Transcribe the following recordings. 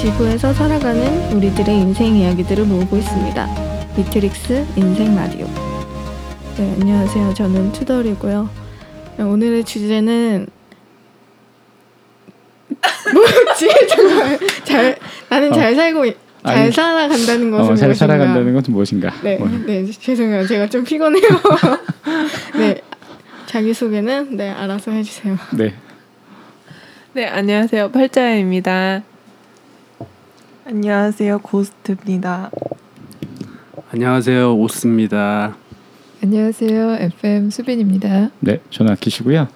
지구에서 살아가는 우리들의 인생 이야기들을 모으고 있습니다. 미트릭스 인생 라디오. 네, 안녕하세요. 저는 투덜이고요. 네, 오늘의 주제는 뭐지? 정말 잘 나는 잘 살고 있- 잘 아니, 살아간다는 것은 어, 잘 무엇인가? 살아간다는 것은 무엇인가? 네, 뭐, 네 죄송해요. 제가 좀 피곤해요. 네, 자기 소개는 네 알아서 해주세요. 네. 네, 안녕하세요. 팔자입니다. 안녕하세요 고스트입니다. 안녕하세요 오스입니다. 안녕하세요. FM 수빈입니다. 네, 저는 아키시고요.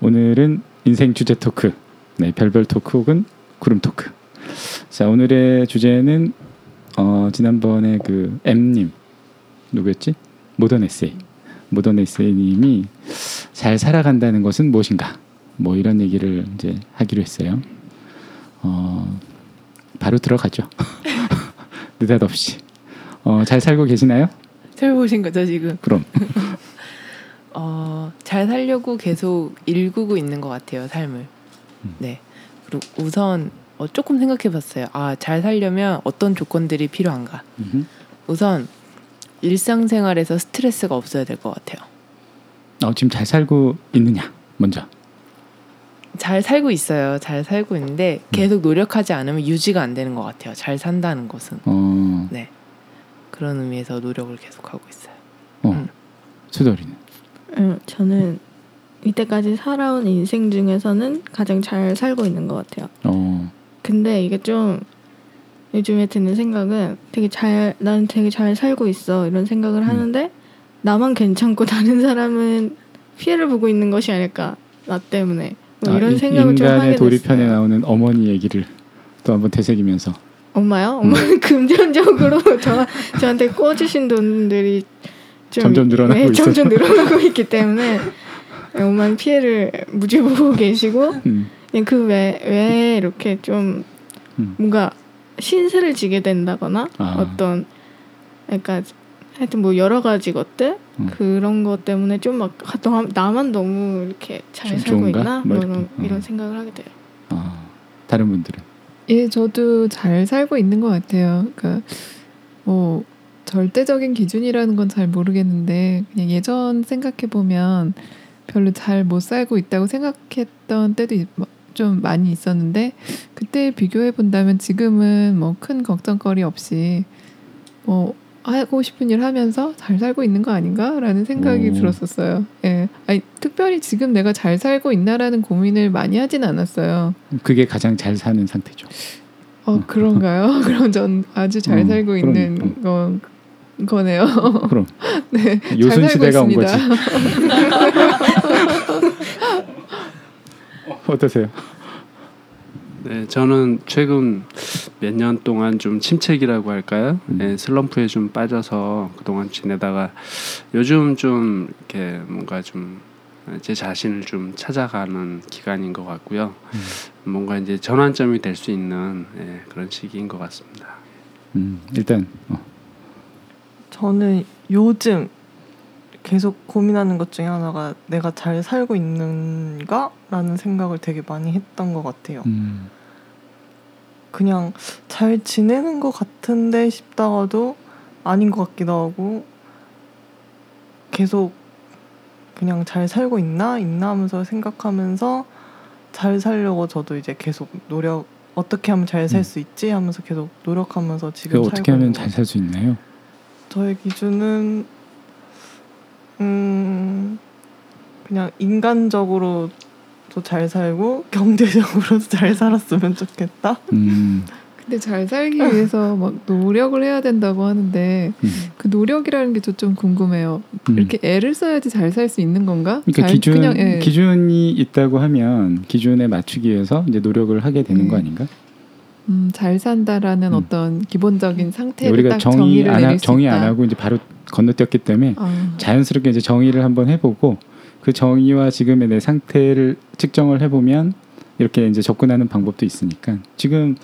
오늘은 인생 주제 토크. 네, 별별 토크 혹은 구름 토크. 자, 오늘의 주제는 어, 지난번에 그 M님 누구였지? 모던 에세이. 모던 에세이님이 잘 살아간다는 것은 무엇인가? 뭐 이런 얘기를 이제 하기로 했어요. 어, 바로 들어가죠. 느닷없이. 어, 잘 살고 계시나요? 잘 보신 거죠, 지금? 그럼. 어, 잘 살려고 계속 일구고 있는 것 같아요, 삶을. 음. 네. 그리고 우선 어, 조금 생각해 봤어요. 아, 잘 살려면 어떤 조건들이 필요한가? 음흠. 우선 일상생활에서 스트레스가 없어야 될 것 같아요. 어, 지금 잘 살고 있느냐? 먼저. 잘 살고 있어요. 잘 살고 있는데 음. 계속 노력하지 않으면 유지가 안 되는 것 같아요. 잘 산다는 것은. 어, 네. 그런 의미에서 노력을 계속 하고 있어요. 어, 음. 수돌이는. 음, 저는 이때까지 살아온 인생 중에서는 가장 잘 살고 있는 것 같아요. 어, 근데 이게 좀 요즘에 드는 생각은 되게 잘, 난 되게 잘 살고 있어 이런 생각을 음. 하는데 나만 괜찮고 다른 사람은 피해를 보고 있는 것이 아닐까 나 때문에 뭐 이런 이- 생각을 좀 하게 인간의 도리편에 됐어요. 나오는 어머니 얘기를 또 한번 되새기면서 엄마요? 음. 엄마는 금전적으로 저 저한테 꿔주신 돈들이 좀 점점 늘어나고 네, 있어서. 점점 늘어나고 있기 때문에 엄마는 피해를 무지 보고 계시고 음, 그외 외에 이렇게 좀 음. 뭔가 신세를 지게 된다거나 아. 어떤 그러니까 하여튼 뭐 여러 가지 것들 음. 그런 것 때문에 좀 막 나만 너무 이렇게 잘좀 살고 좋은가? 있나 뭐 이런, 어. 이런 생각을 하게 돼요. 아, 다른 분들은. 예, 저도 잘 살고 있는 것 같아요. 그러니까 뭐 절대적인 기준이라는 건 잘 모르겠는데 그냥 예전 생각해 보면 별로 잘 못 살고 있다고 생각했던 때도 있- 뭐좀 많이 있었는데 그때 비교해 본다면 지금은 뭐 큰 걱정거리 없이 뭐 하고 싶은 일 하면서 잘 살고 있는 거 아닌가라는 생각이 오. 들었었어요. 예, 아니 특별히 지금 내가 잘 살고 있나라는 고민을 많이 하진 않았어요. 그게 가장 잘 사는 상태죠. 어 그런가요? 그럼 전 아주 잘 음, 살고 그럼, 있는 건 거네요. 그럼 네, 요순 시대가 온 있습니다. 거지. 어, 어떠세요? 네, 저는 최근 몇 년 동안 좀 침체기라고 할까요? 음. 네, 슬럼프에 좀 빠져서 그동안 지내다가 요즘 좀 이렇게 뭔가 좀 제 자신을 좀 찾아가는 기간인 것 같고요. 음. 뭔가 이제 전환점이 될 수 있는 예, 그런 시기인 것 같습니다. 음, 일단 어, 저는 요즘 계속 고민하는 것 중에 하나가 내가 잘 살고 있는가라는 생각을 되게 많이 했던 것 같아요. 음, 그냥 잘 지내는 것 같은데 싶다가도 아닌 것 같기도 하고 계속 그냥 잘 살고 있나 있나 하면서 생각하면서 잘 살려고 저도 이제 계속 노력 어떻게 하면 잘살 음. 수 있지 하면서 계속 노력하면서 그 지금 어떻게 하면 잘것살수 있나요? 저의 기준은 음 그냥 인간적으로도 잘 살고 경제적으로도 잘 살았으면 좋겠다. 음, 근데 잘 살기 위해서 막 노력을 해야 된다고 하는데 음, 그 노력이라는 게저좀 궁금해요. 음. 이렇게 애를 써야지 잘 살 수 있는 건가? 그러니까 잘, 기준 그냥 예. 기준이 있다고 하면 기준에 맞추기 위해서 이제 노력을 하게 되는 음. 거 아닌가? 음, 잘 산다라는 음. 어떤 기본적인 상태를 우리가 딱 정의 안, 하, 정의. 안 하고 이제 바로 건너뛰었기 때문에 아, 자연스럽게 이제 정의를 한번 해보고 그 정의와 지금의 내 상태를 측정을 해보면 이렇게 이제 접근하는 방법도 있으니까 지금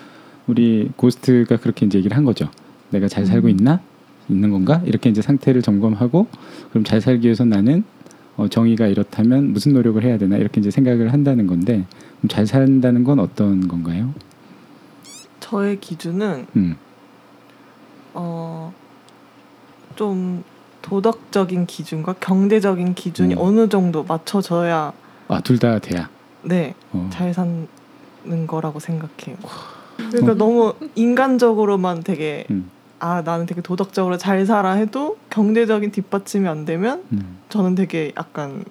우리 고스트가 그렇게 이제 얘기를 한 거죠. 내가 잘 살고 음. 있나? 있는 건가? 이렇게 이제 상태를 점검하고 그럼 잘 살기 위해서 나는 어, 정의가 이렇다면 무슨 노력을 해야 되나 이렇게 이제 생각을 한다는 건데 잘 산다는 건 어떤 건가요? 저의 기준은 음. 어, 좀 도덕적인 기준과 경제적인 기준이 음. 어느 정도 맞춰져야 아 둘 다 돼야. 네, 어. 잘 사는 거라고 생각해요. 그러니까 너무 인간적으로만 되게 음. 아 나는 되게 도덕적으로 잘 살아 해도 경제적인 뒷받침이 안 되면 음. 저는 되게 약간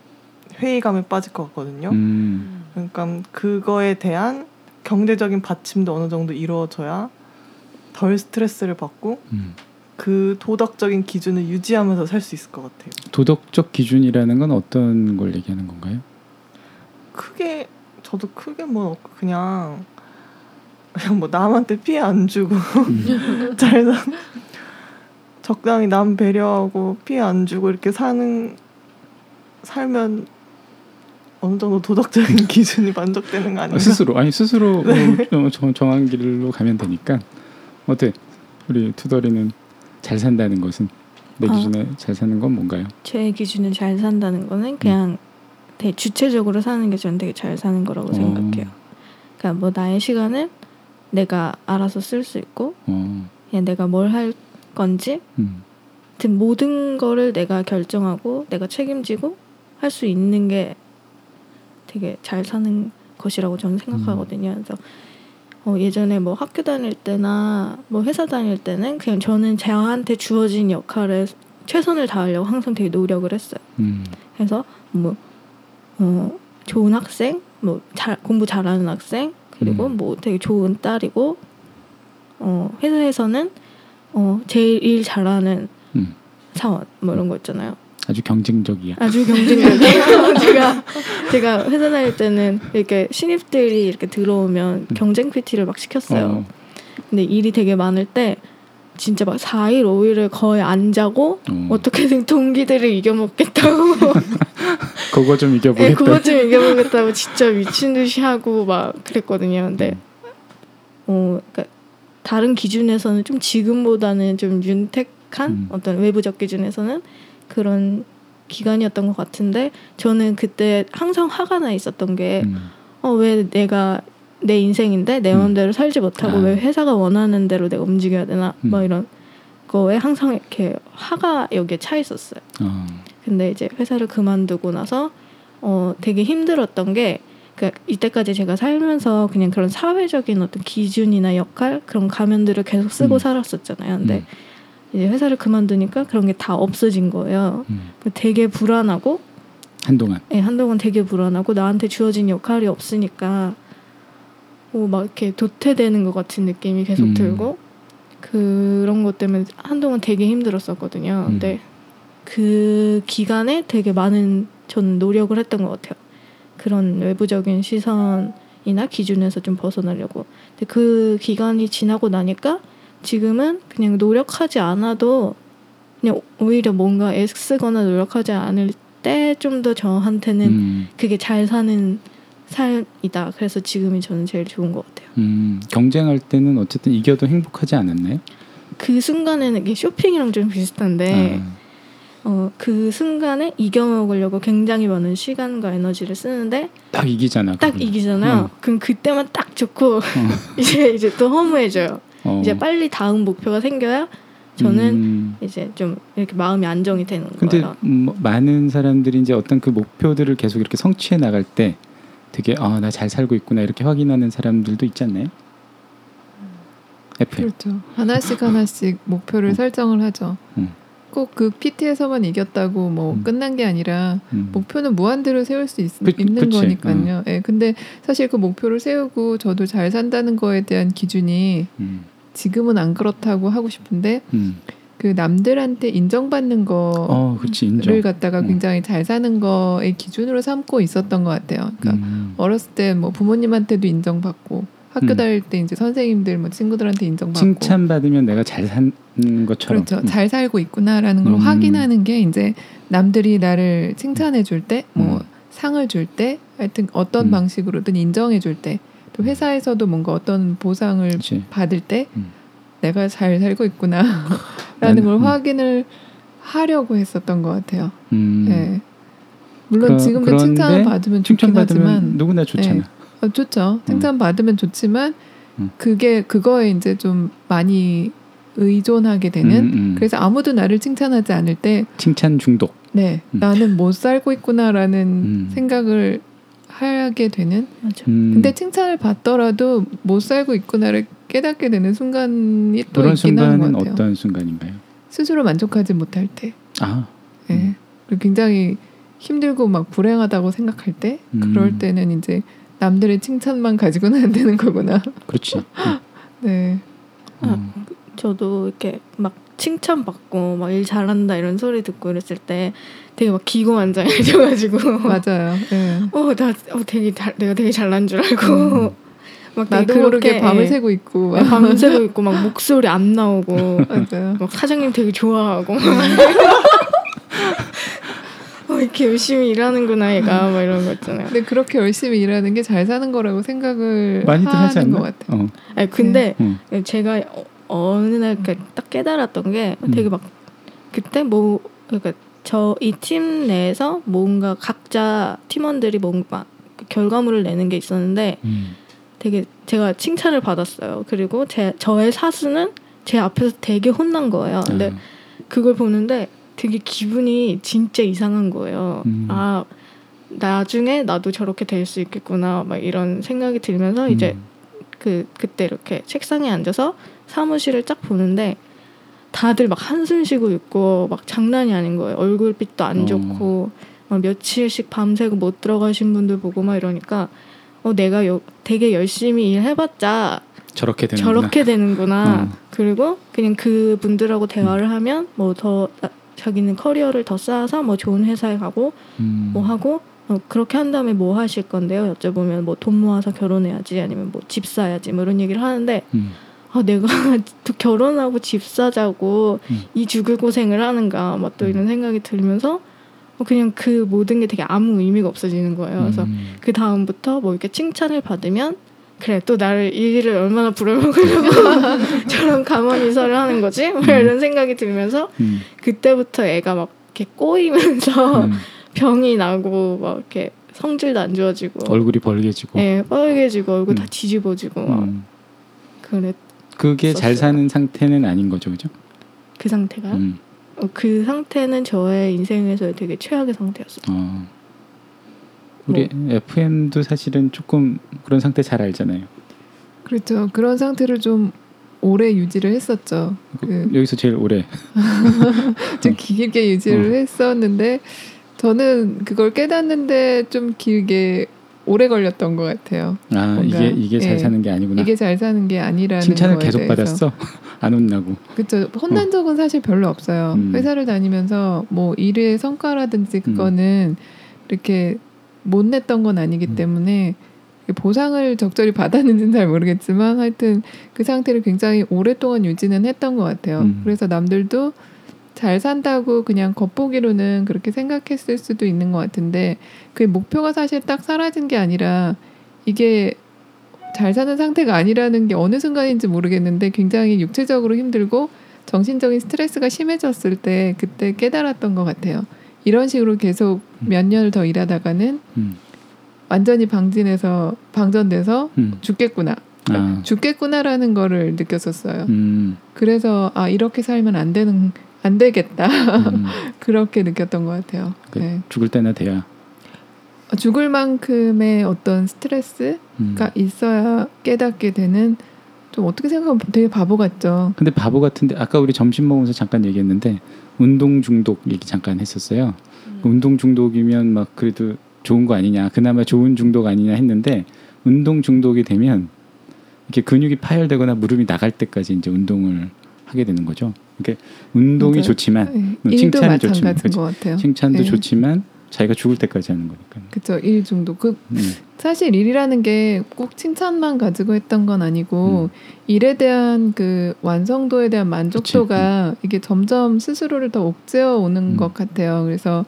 회의감에 빠질 것 같거든요. 음. 그러니까 그거에 대한 경제적인 받침도 어느 정도 이루어져야 덜 스트레스를 받고 음. 그 도덕적인 기준을 유지하면서 살 수 있을 것 같아요. 도덕적 기준이라는 건 어떤 걸 얘기하는 건가요? 크게 저도 크게 뭐 그냥 그냥 뭐 남한테 피해 안 주고 잘 사, 적당히 남 배려하고 피해 안 주고 이렇게 사는 살면 어느 정도 도덕적인 기준이 만족되는 거 아, 아닌가? 스스로 아니 스스로 네. 어, 정, 정한 길로 가면 되니까 어때 우리 투덜이는 잘 산다는 것은 내 아. 기준에 잘 사는 건 뭔가요? 제 기준은 잘 산다는 거는 그냥 되게 주체적으로 사는 게 저는 되게 잘 사는 거라고 생각해요. 그러니까 뭐 나의 시간을 내가 알아서 쓸 수 있고 어, 그냥 내가 뭘 할 건지 음, 모든 거를 내가 결정하고 내가 책임지고 할 수 있는 게 되게 잘 사는 것이라고 저는 생각하거든요. 그래서 어, 예전에 뭐 학교 다닐 때나 뭐 회사 다닐 때는 그냥 저는 저한테 주어진 역할에 최선을 다하려고 항상 되게 노력을 했어요. 음, 그래서 뭐 어, 좋은 학생, 뭐 잘, 공부 잘하는 학생, 그리고 음. 뭐 되게 좋은 딸이고 어, 회사에서는 어, 제일 일 잘하는 음. 사원 뭐 이런 거 있잖아요. 아주 경쟁적이야. 아주 경쟁적이에요. 제가 제가 회사 다닐 때는 이렇게 신입들이 이렇게 들어오면 경쟁 PT를 막 시켰어요. 어, 근데 일이 되게 많을 때 진짜 막 4일, 5일을 거의 안 자고 어. 어떻게든 동기들을 이겨먹겠다고 그거 좀 네, 이겨보겠다. 그것 좀 이겨보겠다고 진짜 미친 듯이 하고 막 그랬거든요. 근데 어, 그러니까 다른 기준에서는 좀 지금보다는 좀 윤택한 음. 어떤 외부적 기준에서는 그런 기간이었던 것 같은데 저는 그때 항상 화가 나 있었던 게 음, 어왜 내가 내 인생인데 내 음. 마음대로 살지 못하고 아. 왜 회사가 원하는 대로 내가 움직여야 되나 음. 뭐 이런 거에 항상 이렇게 화가 여기에 차 있었어요. 어, 근데 이제 회사를 그만두고 나서 어 되게 힘들었던 게 그러니까 이때까지 제가 살면서 그냥 그런 사회적인 어떤 기준이나 역할 그런 가면들을 계속 쓰고 음. 살았었잖아요. 근데 음, 이제 회사를 그만두니까 그런 게 다 없어진 거예요. 음. 되게 불안하고 한동안. 예, 한동안 되게 불안하고 나한테 주어진 역할이 없으니까 뭐막 이렇게 도태되는 것 같은 느낌이 계속 음. 들고 그런 것 때문에 한동안 되게 힘들었었거든요. 음. 근데 그 기간에 되게 많은 저는 노력을 했던 것 같아요. 그런 외부적인 시선이나 기준에서 좀 벗어나려고. 근데 그 기간이 지나고 나니까 지금은 그냥 노력하지 않아도 그냥 오히려 뭔가 애쓰거나 노력하지 않을 때 좀 더 저한테는 음, 그게 잘 사는 삶이다. 그래서 지금이 저는 제일 좋은 것 같아요. 음, 경쟁할 때는 어쨌든 이겨도 행복하지 않았나요? 그 순간에는 이게 쇼핑이랑 좀 비슷한데 아, 어, 그 순간에 이겨먹으려고 굉장히 많은 시간과 에너지를 쓰는데 딱 이기잖아. 딱 그건. 이기잖아요. 어. 그럼 그때만 딱 좋고 이제 이제 또 허무해져요. 어. 이제 빨리 다음 목표가 생겨야 저는 음, 이제 좀 이렇게 마음이 안정이 되는 근데 거예요. 음, 뭐 많은 사람들이 이제 어떤 그 목표들을 계속 이렇게 성취해 나갈 때 되게 아 나 잘 살고 있구나 이렇게 확인하는 사람들도 있지 않나요? F. 그렇죠. 하나씩 하나씩 목표를 음. 설정을 하죠. 음. 꼭그 PT에서만 이겼다고 뭐 음. 끝난 게 아니라 음. 목표는 무한대로 세울 수 있, 그- 는 그치. 거니까요. 예, 근데 사실 그 목표를 세우고 저도 잘 산다는 거에 대한 기준이 음, 지금은 안 그렇다고 하고 싶은데 음. 그 남들한테 인정받는 거를 어, 인정. 갖다가 음. 굉장히 잘 사는 거의 기준으로 삼고 있었던 것 같아요. 그러니까 음, 어렸을 때 뭐 부모님한테도 인정받고 학교 음. 다닐 때 이제 선생님들 뭐 친구들한테 인정받고 칭찬 받으면 내가 잘 사는 것처럼. 그렇죠. 음. 잘 살고 있구나라는 걸 음. 확인하는 게 이제 남들이 나를 칭찬해 줄 때, 뭐 음. 상을 줄 때, 하여튼 어떤 음. 방식으로든 인정해 줄 때, 또 회사에서도 뭔가 어떤 보상을 그렇지. 받을 때 음. 내가 잘 살고 있구나라는 걸 음. 확인을 하려고 했었던 것 같아요. 음. 네. 물론 그러- 지금도 칭찬을 받으면 좋긴 칭찬 받으면 하지만 누구나 좋잖아. 어, 좋죠. 칭찬 받으면 좋지만 음. 그게 그거에 이제 좀 많이 의존하게 되는 음, 음. 그래서 아무도 나를 칭찬하지 않을 때 칭찬 중독. 네, 음. 나는 못 살고 있구나라는 음. 생각을 하게 되는 맞아. 음, 근데 칭찬을 받더라도 못 살고 있구나를 깨닫게 되는 순간이 또 그런 있긴 하는 것 순간은 같아요. 어떤 순간인가요? 스스로 만족하지 못할 때, 아, 예. 음. 그리고 굉장히 힘들고 막 불행하다고 생각할 때, 음. 그럴 때는 이제 남들의 칭찬만 가지고는 안 되는 거구나. 그렇지. 네, 음. 저도 이렇게 막 칭찬받고 막 일 잘한다 이런 소리 듣고 이랬을 때 되게 막 기고만장해져가지고 맞아요. 예. 어나 어, 되게 잘 내가 되게 잘난 줄 알고 음. 막 나도 모르게 그렇게, 밤을 예, 새고 있고 예, 밤을 새고 있고 막 목소리 안 나오고 맞아요. 막 사장님 되게 좋아하고 어, 이렇게 열심히 일하는구나 얘가 막 이런 거 있잖아요. 근데 그렇게 열심히 일하는 게 잘 사는 거라고 생각을 많이들 하지 않나? 것 같아요. 어, 아니 근데 음. 제가 어, 어느 날 이렇게 딱 깨달았던 게 음. 되게 막 그때 뭐 그러니까 저이 팀 내에서 뭔가 각자 팀원들이 뭔가 그 결과물을 내는 게 있었는데 음. 되게 제가 칭찬을 받았어요. 그리고 제 저의 사수는 제 앞에서 되게 혼난 거예요. 근데 아, 그걸 보는데 되게 기분이 진짜 이상한 거예요. 음. 아 나중에 나도 저렇게 될 수 있겠구나 막 이런 생각이 들면서 이제 음. 그 그때 이렇게 책상에 앉아서 사무실을 쫙 보는데 다들 막 한숨 쉬고 있고 막 장난이 아닌 거예요. 얼굴빛도 안 어. 좋고 막 며칠씩 밤새고 못 들어가신 분들 보고 막 이러니까 어 내가 요, 되게 열심히 일해봤자 저렇게 되는구나. 저렇게 되는구나. 어. 그리고 그냥 그 분들하고 대화를 하면 뭐 더 자기는 커리어를 더 쌓아서 뭐 좋은 회사에 가고 음. 뭐 하고 어, 그렇게 한 다음에 뭐 하실 건데요? 여쭤보면 뭐 돈 모아서 결혼해야지 아니면 뭐 집 사야지 뭐 이런 얘기를 하는데 음. 아 내가 또 결혼하고 집 사자고 음. 이 죽을 고생을 하는가 막또 음. 이런 생각이 들면서 어, 그냥 그 모든 게 되게 아무 의미가 없어지는 거예요. 그래서 음. 그 다음부터 뭐 이렇게 칭찬을 받으면 그래 또 나를 이 일을 얼마나 부려먹으려고 저런 가만히 있어를 하는 거지? 뭐 이런 생각이 들면서 음. 그때부터 애가 막 이렇게 꼬이면서 음. 병이 나고 막 이렇게 성질도 안 좋아지고 얼굴이 벌게지고. 예 빨개지고 얼굴 다 음. 뒤집어지고 막 음. 그랬 그게 잘 있었어요. 사는 상태는 아닌 거죠, 그죠? 그 상태가 음. 어, 그 상태는 저의 인생에서 되게 최악의 상태였어요. 어. 우리 뭐. FM도 사실은 조금 그런 상태 잘 알잖아요. 그렇죠. 그런 상태를 좀 오래 유지를 했었죠. 그 여기서 제일 오래. 좀 길게 유지를 어. 했었는데 저는 그걸 깨닫는데 좀 길게 오래 걸렸던 것 같아요. 아 뭔가, 이게 이게 잘 예. 사는 게 아니구나. 이게 잘 사는 게 아니라는 칭찬을 계속 대해서. 받았어. 안 혼나고. 그렇죠. 혼난 적은 사실 별로 없어요. 음. 회사를 다니면서 뭐 일의 성과라든지 그거는 이렇게 못 냈던 건 아니기 음. 때문에 보상을 적절히 받았는지는 잘 모르겠지만 하여튼 그 상태를 굉장히 오랫동안 유지는 했던 것 같아요. 음. 그래서 남들도 잘 산다고 그냥 겉보기로는 그렇게 생각했을 수도 있는 것 같은데 그 목표가 사실 딱 사라진 게 아니라 이게 잘 사는 상태가 아니라는 게 어느 순간인지 모르겠는데 굉장히 육체적으로 힘들고 정신적인 스트레스가 심해졌을 때 그때 깨달았던 것 같아요. 이런 식으로 계속 몇 년을 더 일하다가는 음. 완전히 방진해서 방전돼서 음. 죽겠구나. 아. 죽겠구나라는 거를 느꼈었어요. 음. 그래서 아 이렇게 살면 안 되는 안 되겠다 음. 그렇게 느꼈던 것 같아요. 그 네. 죽을 때나 돼야. 죽을 만큼의 어떤 스트레스가 음. 있어야 깨닫게 되는 좀 어떻게 생각하면 되게 바보 같죠. 근데 바보 같은데 아까 우리 점심 먹으면서 잠깐 얘기했는데 운동 중독 얘기 잠깐 했었어요. 음. 운동 중독이면 막 그래도 좋은 거 아니냐, 그나마 좋은 중독 아니냐 했는데 운동 중독이 되면 이렇게 근육이 파열되거나 무릎이 나갈 때까지 이제 운동을 하게 되는 거죠. 그러니까 운동이 맞아요. 좋지만 네. 칭찬이 좋지만, 그치. 것 같아요. 칭찬도 네. 좋지만 자기가 죽을 때까지 하는 거니까. 그렇죠. 일 중독. 그 음. 사실 일이라는 게 꼭 칭찬만 가지고 했던 건 아니고 일에 대한 그 완성도에 대한 만족도가 이게 점점 스스로를 더 옥죄어 오는 음. 것 같아요. 그래서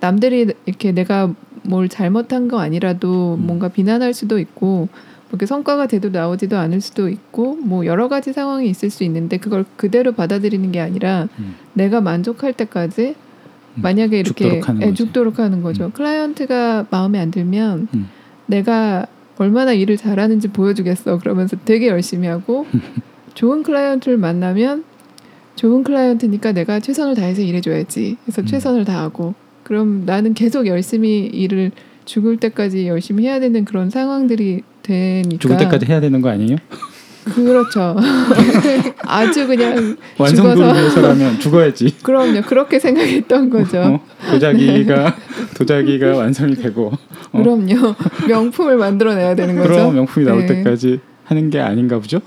남들이 이렇게 내가 뭘 잘못한 거 아니라도 음. 뭔가 비난할 수도 있고 뭐 이렇게 성과가 제대로 나오지도 않을 수도 있고 뭐 여러 가지 상황이 있을 수 있는데 그걸 그대로 받아들이는 게 아니라 음. 내가 만족할 때까지 음. 만약에 이렇게 죽도록 하는 예, 거지. 죽도록 하는 거죠. 음. 클라이언트가 마음에 안 들면 음. 내가 얼마나 일을 잘하는지 보여주겠어. 그러면서 되게 열심히 하고 좋은 클라이언트를 만나면 좋은 클라이언트니까 내가 최선을 다해서 일해줘야지. 그래서 음. 최선을 다하고 그럼 나는 계속 열심히 일을 죽을 때까지 열심히 해야 되는 그런 상황들이 되니까 죽을 때까지 해야 되는 거 아니에요? 그렇죠. 아주 그냥 완성도를 죽어서 위해서라면 죽어야지. 그럼요. 그렇게 생각했던 거죠. 어? 도자기가 도자기가 완성이 되고 어. 그럼요. 명품을 만들어내야 되는 거죠. 그럼 명품이 나올 네. 때까지 하는 게 아닌가 보죠?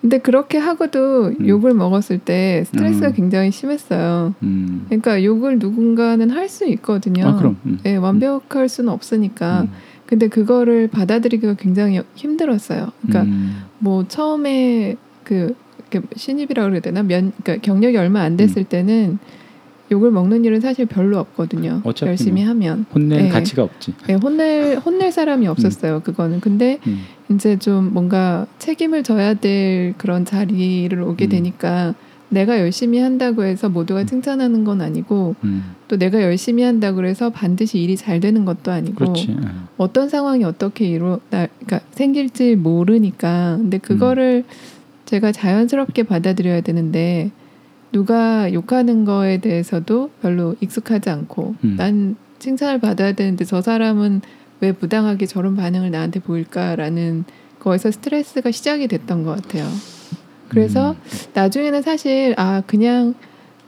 근데 그렇게 하고도 음. 욕을 먹었을 때 스트레스가 음. 굉장히 심했어요. 음. 그러니까 욕을 누군가는 할 수 있거든요. 아 그럼. 음. 네, 완벽할 수는 없으니까. 음. 근데 그거를 받아들이기가 굉장히 힘들었어요. 그러니까 음. 뭐 처음에 그 신입이라고 그래야 되나? 면 그러니까 경력이 얼마 안 됐을 때는 욕을 먹는 일은 사실 별로 없거든요. 열심히 뭐. 하면. 혼낼 네. 가치가 없지. 네, 혼낼 혼낼 사람이 없었어요. 그거는. 근데 음. 이제 좀 뭔가 책임을 져야 될 그런 자리를 오게 음. 되니까 내가 열심히 한다고 해서 모두가 칭찬하는 건 아니고 음. 또 내가 열심히 한다고 해서 반드시 일이 잘 되는 것도 아니고 그렇지. 어. 어떤 상황이 어떻게 이루 나 그러니까 생길지 모르니까 근데 그거를 제가 자연스럽게 받아들여야 되는데 누가 욕하는 거에 대해서도 별로 익숙하지 않고 음. 난 칭찬을 받아야 되는데 저 사람은 왜 부당하게 저런 반응을 나한테 보일까라는 거에서 스트레스가 시작이 됐던 것 같아요. 그래서 음. 나중에는 사실 아 그냥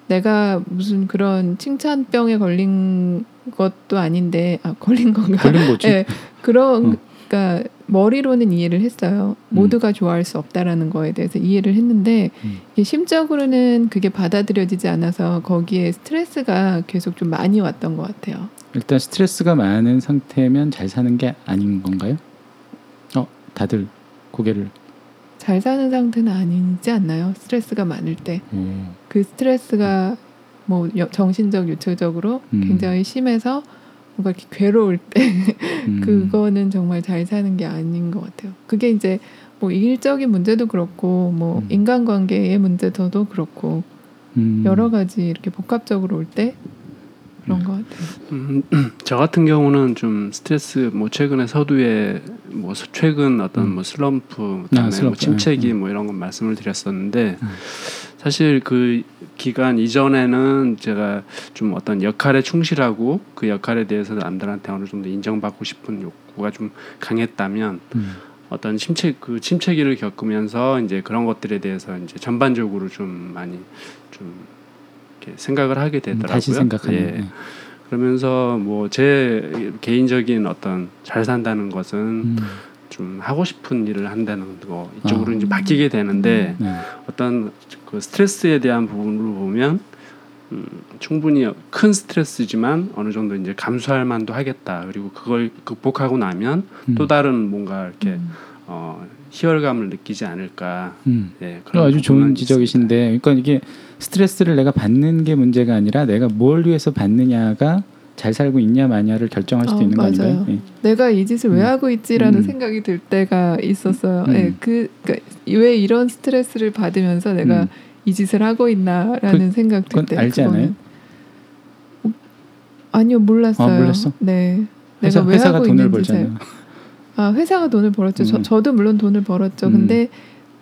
내가 무슨 그런 칭찬병에 걸린 것도 아닌데 아 걸린 건가? 걸린 거지. 네, 그런 어. 그러니까 머리로는 이해를 했어요. 모두가 좋아할 수 없다라는 거에 대해서 이해를 했는데 음. 심적으로는 그게 받아들여지지 않아서 거기에 스트레스가 계속 좀 많이 왔던 것 같아요. 일단 스트레스가 많은 상태면 잘 사는 게 아닌 건가요? 어, 다들 고개를 잘 사는 상태는 아니지 않나요? 스트레스가 많을 때그 오. 스트레스가 뭐 여- 정신적 유체적으로 음. 굉장히 심해서 뭔가 이렇게 괴로울 때 음. 그거는 정말 잘 사는 게 아닌 것 같아요. 그게 이제 뭐 일적인 문제도 그렇고 뭐 음. 인간관계의 문제도 그렇고 음. 여러 가지 이렇게 복합적으로 올 때 그런 것 같아요. 음, 저 같은 경우는 좀 스트레스 뭐 최근에 서두에 뭐 서- 최근 어떤 음. 뭐 슬럼프 아, 그다음에 슬럼프. 뭐 침체기 음. 뭐 이런 건 말씀을 드렸었는데 음. 사실 그 기간 이전에는 제가 좀 어떤 역할에 충실하고 그 역할에 대해서 남들한테 어느 정도 인정받고 싶은 욕구가 좀 강했다면 음. 어떤 침체 그 침체기를 겪으면서 이제 그런 것들에 대해서 이제 전반적으로 좀 많이 좀 이렇게 생각을 하게 음, 되더라고요. 다시 생각하는. 예. 그러면서 뭐 제 개인적인 어떤 잘 산다는 것은 음. 좀 하고 싶은 일을 한다는 거 이쪽으로 아. 이제 바뀌게 되는데 네. 어떤 그 스트레스에 대한 부분으로 보면 음, 충분히 큰 스트레스지만 어느 정도 이제 감수할 만도 하겠다. 그리고 그걸 극복하고 나면 음. 또 다른 뭔가 이렇게 음. 어, 희열감을 느끼지 않을까. 음. 예, 그럼 아주 좋은 있습니다. 지적이신데, 그러니까 이게 스트레스를 내가 받는 게 문제가 아니라 내가 뭘 위해서 받느냐가 잘 살고 있냐 마냐를 결정할 수도 어, 있는 거 맞아요. 아닌가요? 예. 내가 이 짓을 왜 음. 하고 있지라는 음. 생각이 들 때가 있었어요. 음. 예, 그, 그러니까 왜 이런 스트레스를 받으면서 내가 음. 이 짓을 하고 있나라는 생각 들 때. 알지 그거는. 않아요? 어, 아니요, 몰랐어요. 아, 몰랐어? 네. 회사, 내가 왜 회사가 하고 돈을 있는지 잘- 벌잖아. 아 회사가 돈을 벌었죠. 저, 음. 저도 물론 돈을 벌었죠. 음. 근데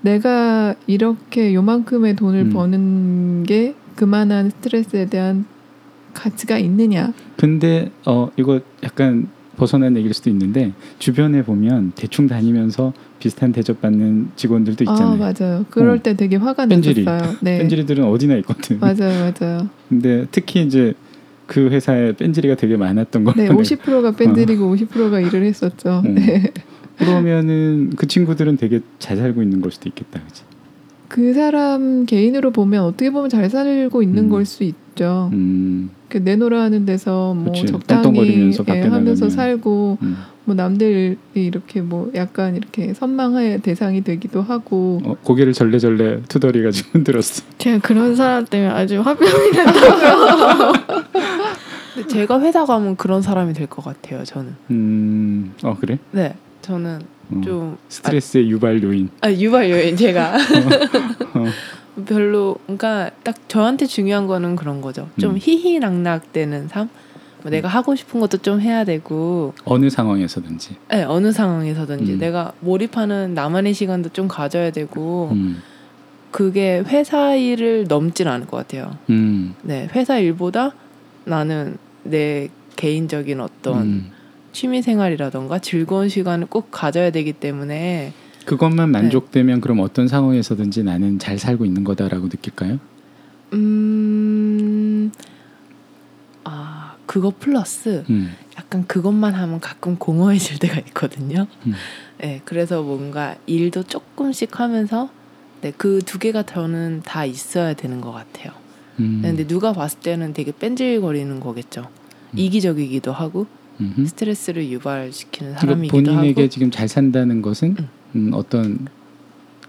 내가 이렇게 요만큼의 돈을 음. 버는 게 그만한 스트레스에 대한 가치가 있느냐? 근데 어 이거 약간 벗어난 얘기일 수도 있는데 주변에 보면 대충 다니면서 비슷한 대접 받는 직원들도 아 있잖아요. 맞아요. 그럴 어. 때 되게 화가 뺀질이. 났었어요. 네, 뺀질이들은 어디나 있거든. 맞아요, 맞아요. 근데 특히 이제 그 회사에 뺀질이가 되게 많았던 네, 거는 50%가 뺀질이고 50%가 일을 했었죠. 음. 네. 그러면은 그 친구들은 되게 잘 살고 있는 걸 수도 있겠다, 그지? 그 사람 개인으로 보면 어떻게 보면 잘 살고 있는 음. 걸수 있죠. 음, 그 내노라하는 데서 뭐 그치. 적당히 예, 하면서. 살고 음. 뭐 남들이 이렇게 뭐 약간 이렇게 선망할 대상이 되기도 하고 어, 고개를 절레절레 투덜이가지고 흔들었어. 제가 그런 사람 때문에 아주 화병이 난다고요. 근데 제가 회사 가면 그런 사람이 될 것 같아요. 저는. 음, 어 그래? 네, 저는 어, 좀 스트레스의 유발 요인. 아, 유발 요인 제가 어. 별로 그러니까 딱 저한테 중요한 거는 그런 거죠. 좀 음. 희희낙낙 되는 삶. 뭐 내가 하고 싶은 것도 좀 해야 되고 어느 상황에서든지. 네, 어느 상황에서든지 음. 내가 몰입하는 나만의 시간도 좀 가져야 되고 음. 그게 회사 일을 넘진 않을 것 같아요. 음. 네, 회사 일보다 나는 내 개인적인 어떤 음. 취미 생활이라던가 즐거운 시간을 꼭 가져야 되기 때문에 그것만 네. 만족되면 그럼 어떤 상황에서든지 나는 잘 살고 있는 거다라고 느낄까요? 음, 아 그거 플러스 음. 약간 그것만 하면 가끔 공허해질 때가 있거든요. 음. 네, 그래서 뭔가 일도 조금씩 하면서 네, 그 두 개가 저는 다 있어야 되는 것 같아요. 음. 네, 근데 누가 봤을 때는 되게 뺀질거리는 거겠죠. 음. 이기적이기도 하고 음흠. 스트레스를 유발시키는 그러니까 사람이기도 본인에게 하고 지금 잘 산다는 것은 음. 음, 어떤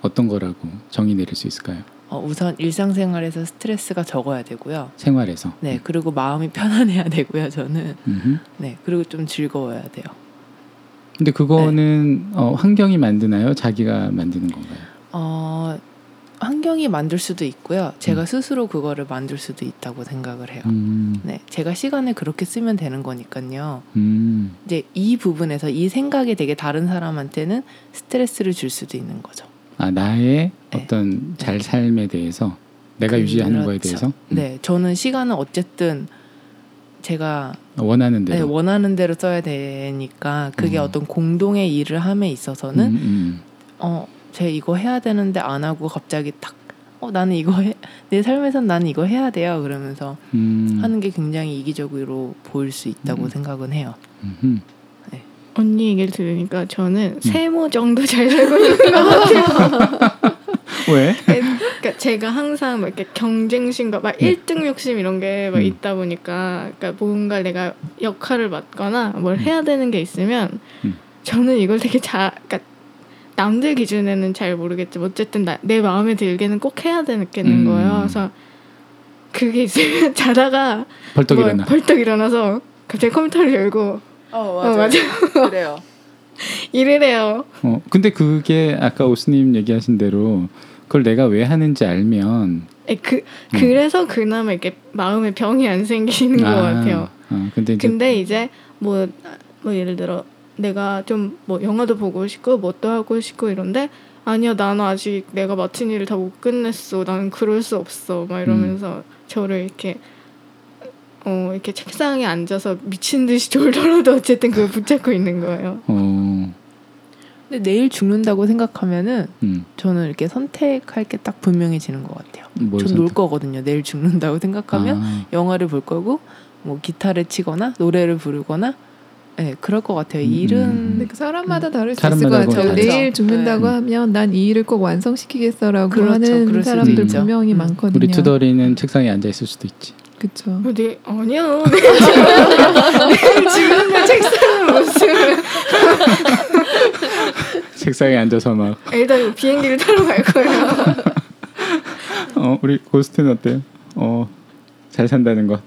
어떤 거라고 정의 내릴 수 있을까요? 어, 우선 일상생활에서 스트레스가 적어야 되고요. 생활에서. 네, 그리고 마음이 편안해야 되고요. 저는 음흠. 네, 그리고 좀 즐거워야 돼요. 근데 그거는 네. 어, 환경이 만드나요? 자기가 만드는 건가요? 어, 환경이 만들 수도 있고요. 제가 음. 스스로 그거를 만들 수도 있다고 생각을 해요. 음, 네, 제가 시간을 그렇게 쓰면 되는 거니까요. 음, 이제 이 부분에서 이 생각이 되게 다른 사람한테는 스트레스를 줄 수도 있는 거죠. 아 나의 네. 어떤 잘 삶에 대해서 내가 유지하는 거에 그렇죠. 대해서 음, 네, 저는 시간은 어쨌든 제가 원하는 네, 대로. 원하는 대로 써야 되니까 그게 음. 어떤 공동의 일을 함에 있어서는 음, 음, 어, 쟤 이거 해야 되는데 안 하고 갑자기 탁 어, 나는 이거 해, 내 삶에선 나는 이거 해야 돼요. 그러면서 음, 하는 게 굉장히 이기적으로 보일 수 있다고 음. 생각은 해요. 음흠. 언니 얘기를 들으니까 저는 음. 세모 정도 잘 살고 있는 것 같아요. 왜? 그러니까 제가 항상 막 이렇게 경쟁심과 막 네. 1등 욕심 이런 게막 음. 있다 보니까 그러니까 뭔가 내가 역할을 맡거나 뭘 음. 해야 되는 게 있으면 음. 저는 이걸 되게 잘 그러니까 남들 기준에는 잘 모르겠지만 어쨌든 나, 내 마음에 들게는 꼭 해야 되겠는 음. 거예요. 그래서 그게 있으면 자다가 벌떡 뭐 일어나. 벌떡 일어나서 갑자기 컴퓨터를 열고 어, 어, 맞아. 그래요. 일을 해요. 어, 근데 그게 아까 오스님 얘기하신 대로 그걸 내가 왜 하는지 알면 에, 그 음. 그래서 그나마 이렇게 마음에 병이 안 생기는 것 같아요. 아, 근데 이제 근데 이제 뭐, 뭐 예를 들어 내가 좀 뭐 영화도 보고 싶고 뭣도 하고 싶고 이런데 아니야 나는 아직 내가 맡은 일을 다 못 끝냈어 나는 그럴 수 없어 막 이러면서 저를 이렇게 어 이렇게 책상에 앉아서 미친 듯이 졸더라도 어쨌든 그걸 붙잡고 있는 거예요. 어, 근데 내일 죽는다고 생각하면은 음, 저는 이렇게 선택할 게 딱 분명해지는 것 같아요. 뭘전놀 선택- 거거든요. 내일 죽는다고 생각하면 아, 영화를 볼 거고 뭐 기타를 치거나 노래를 부르거나 네, 그럴 것 같아요. 음, 일은 음. 근데 그 사람마다 다를 수 사람마다 있을 것 같아요. 다르죠. 내일 죽는다고 네. 하면 난 이 일을 꼭 완성시키겠어라고 그렇죠. 하는 사람들 있죠. 분명히 음. 많거든요. 우리 투덜이는 책상에 앉아 있을 수도 있지. 그렇죠. 어, 네 아니야 내가 지금 내 책상은 무슨 책상에 앉아서 막 일단 비행기를 타러 갈 거예요. 어, 우리 고스트는 어때요? 어, 잘 산다는 것.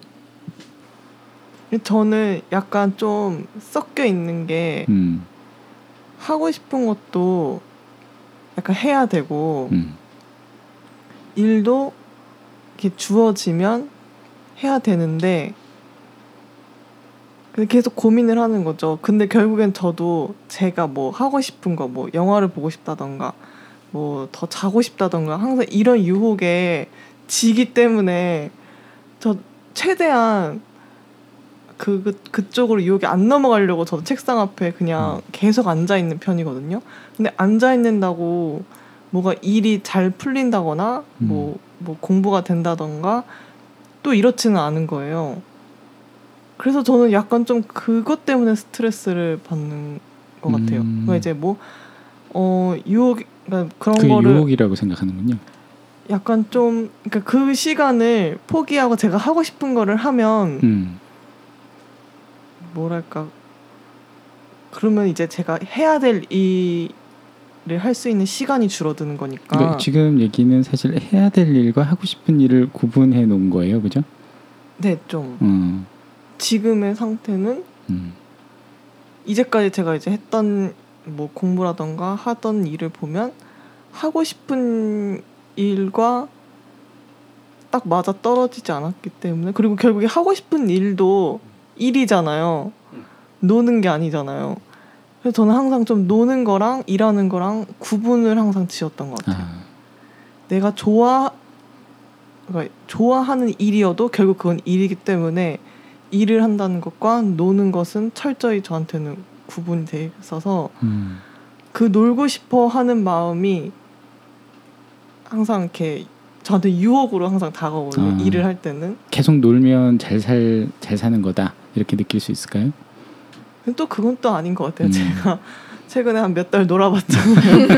저는 약간 좀 섞여 있는 게 음, 하고 싶은 것도 약간 해야 되고 음, 일도 이렇게 주어지면 해야 되는데 근데 계속 고민을 하는 거죠. 근데 결국엔 저도 제가 뭐 하고 싶은 거 뭐 영화를 보고 싶다던가 뭐 더 자고 싶다던가 항상 이런 유혹에 지기 때문에 저 최대한 그, 그 그쪽으로 유혹이 안 넘어가려고 저도 책상 앞에 그냥 계속 앉아 있는 편이거든요. 근데 앉아 있는다고 뭐가 일이 잘 풀린다거나 뭐, 뭐 공부가 된다던가 또 이렇지는 않은 거예요. 그래서 저는 약간 좀 그것 때문에 스트레스를 받는 것 같아요. 음. 그러니까 이제 뭐, 어, 유혹, 그러니까 그런 그게 거를 유혹이라고 생각하는군요. 약간 좀, 그러니까 그 시간을 포기하고 제가 하고 싶은 거를 하면, 음, 뭐랄까, 그러면 이제 제가 해야 될 일을 할수 있는 시간이 줄어드는 거니까. 그러니까 지금 얘기는 사실 해야 될 일과 하고 싶은 일을 구분해 놓은 거예요, 그죠? 네, 좀. 음, 지금의 상태는 음, 이제까지 제가 이제 했던 뭐 공부라던가 하던 일을 보면 하고 싶은 일과 딱 맞아 떨어지지 않았기 때문에 그리고 결국에 하고 싶은 일도 일이잖아요. 노는 게 아니잖아요. 그래서 저는 항상 좀 노는 거랑 일하는 거랑 구분을 항상 지었던 것 같아요. 아, 내가 좋아 그러니까 좋아하는 일이어도 결국 그건 일이기 때문에 일을 한다는 것과 노는 것은 철저히 저한테는 구분이 돼 있어서 음, 그 놀고 싶어 하는 마음이 항상 이렇게 저한테 유혹으로 항상 다가오거든요. 아. 일을 할 때는. 계속 놀면 잘 살 잘 사는 거다 이렇게 느낄 수 있을까요? 근데 또 그건 또 아닌 것 같아요. 음. 제가 최근에 한 몇 달 놀아봤잖아요.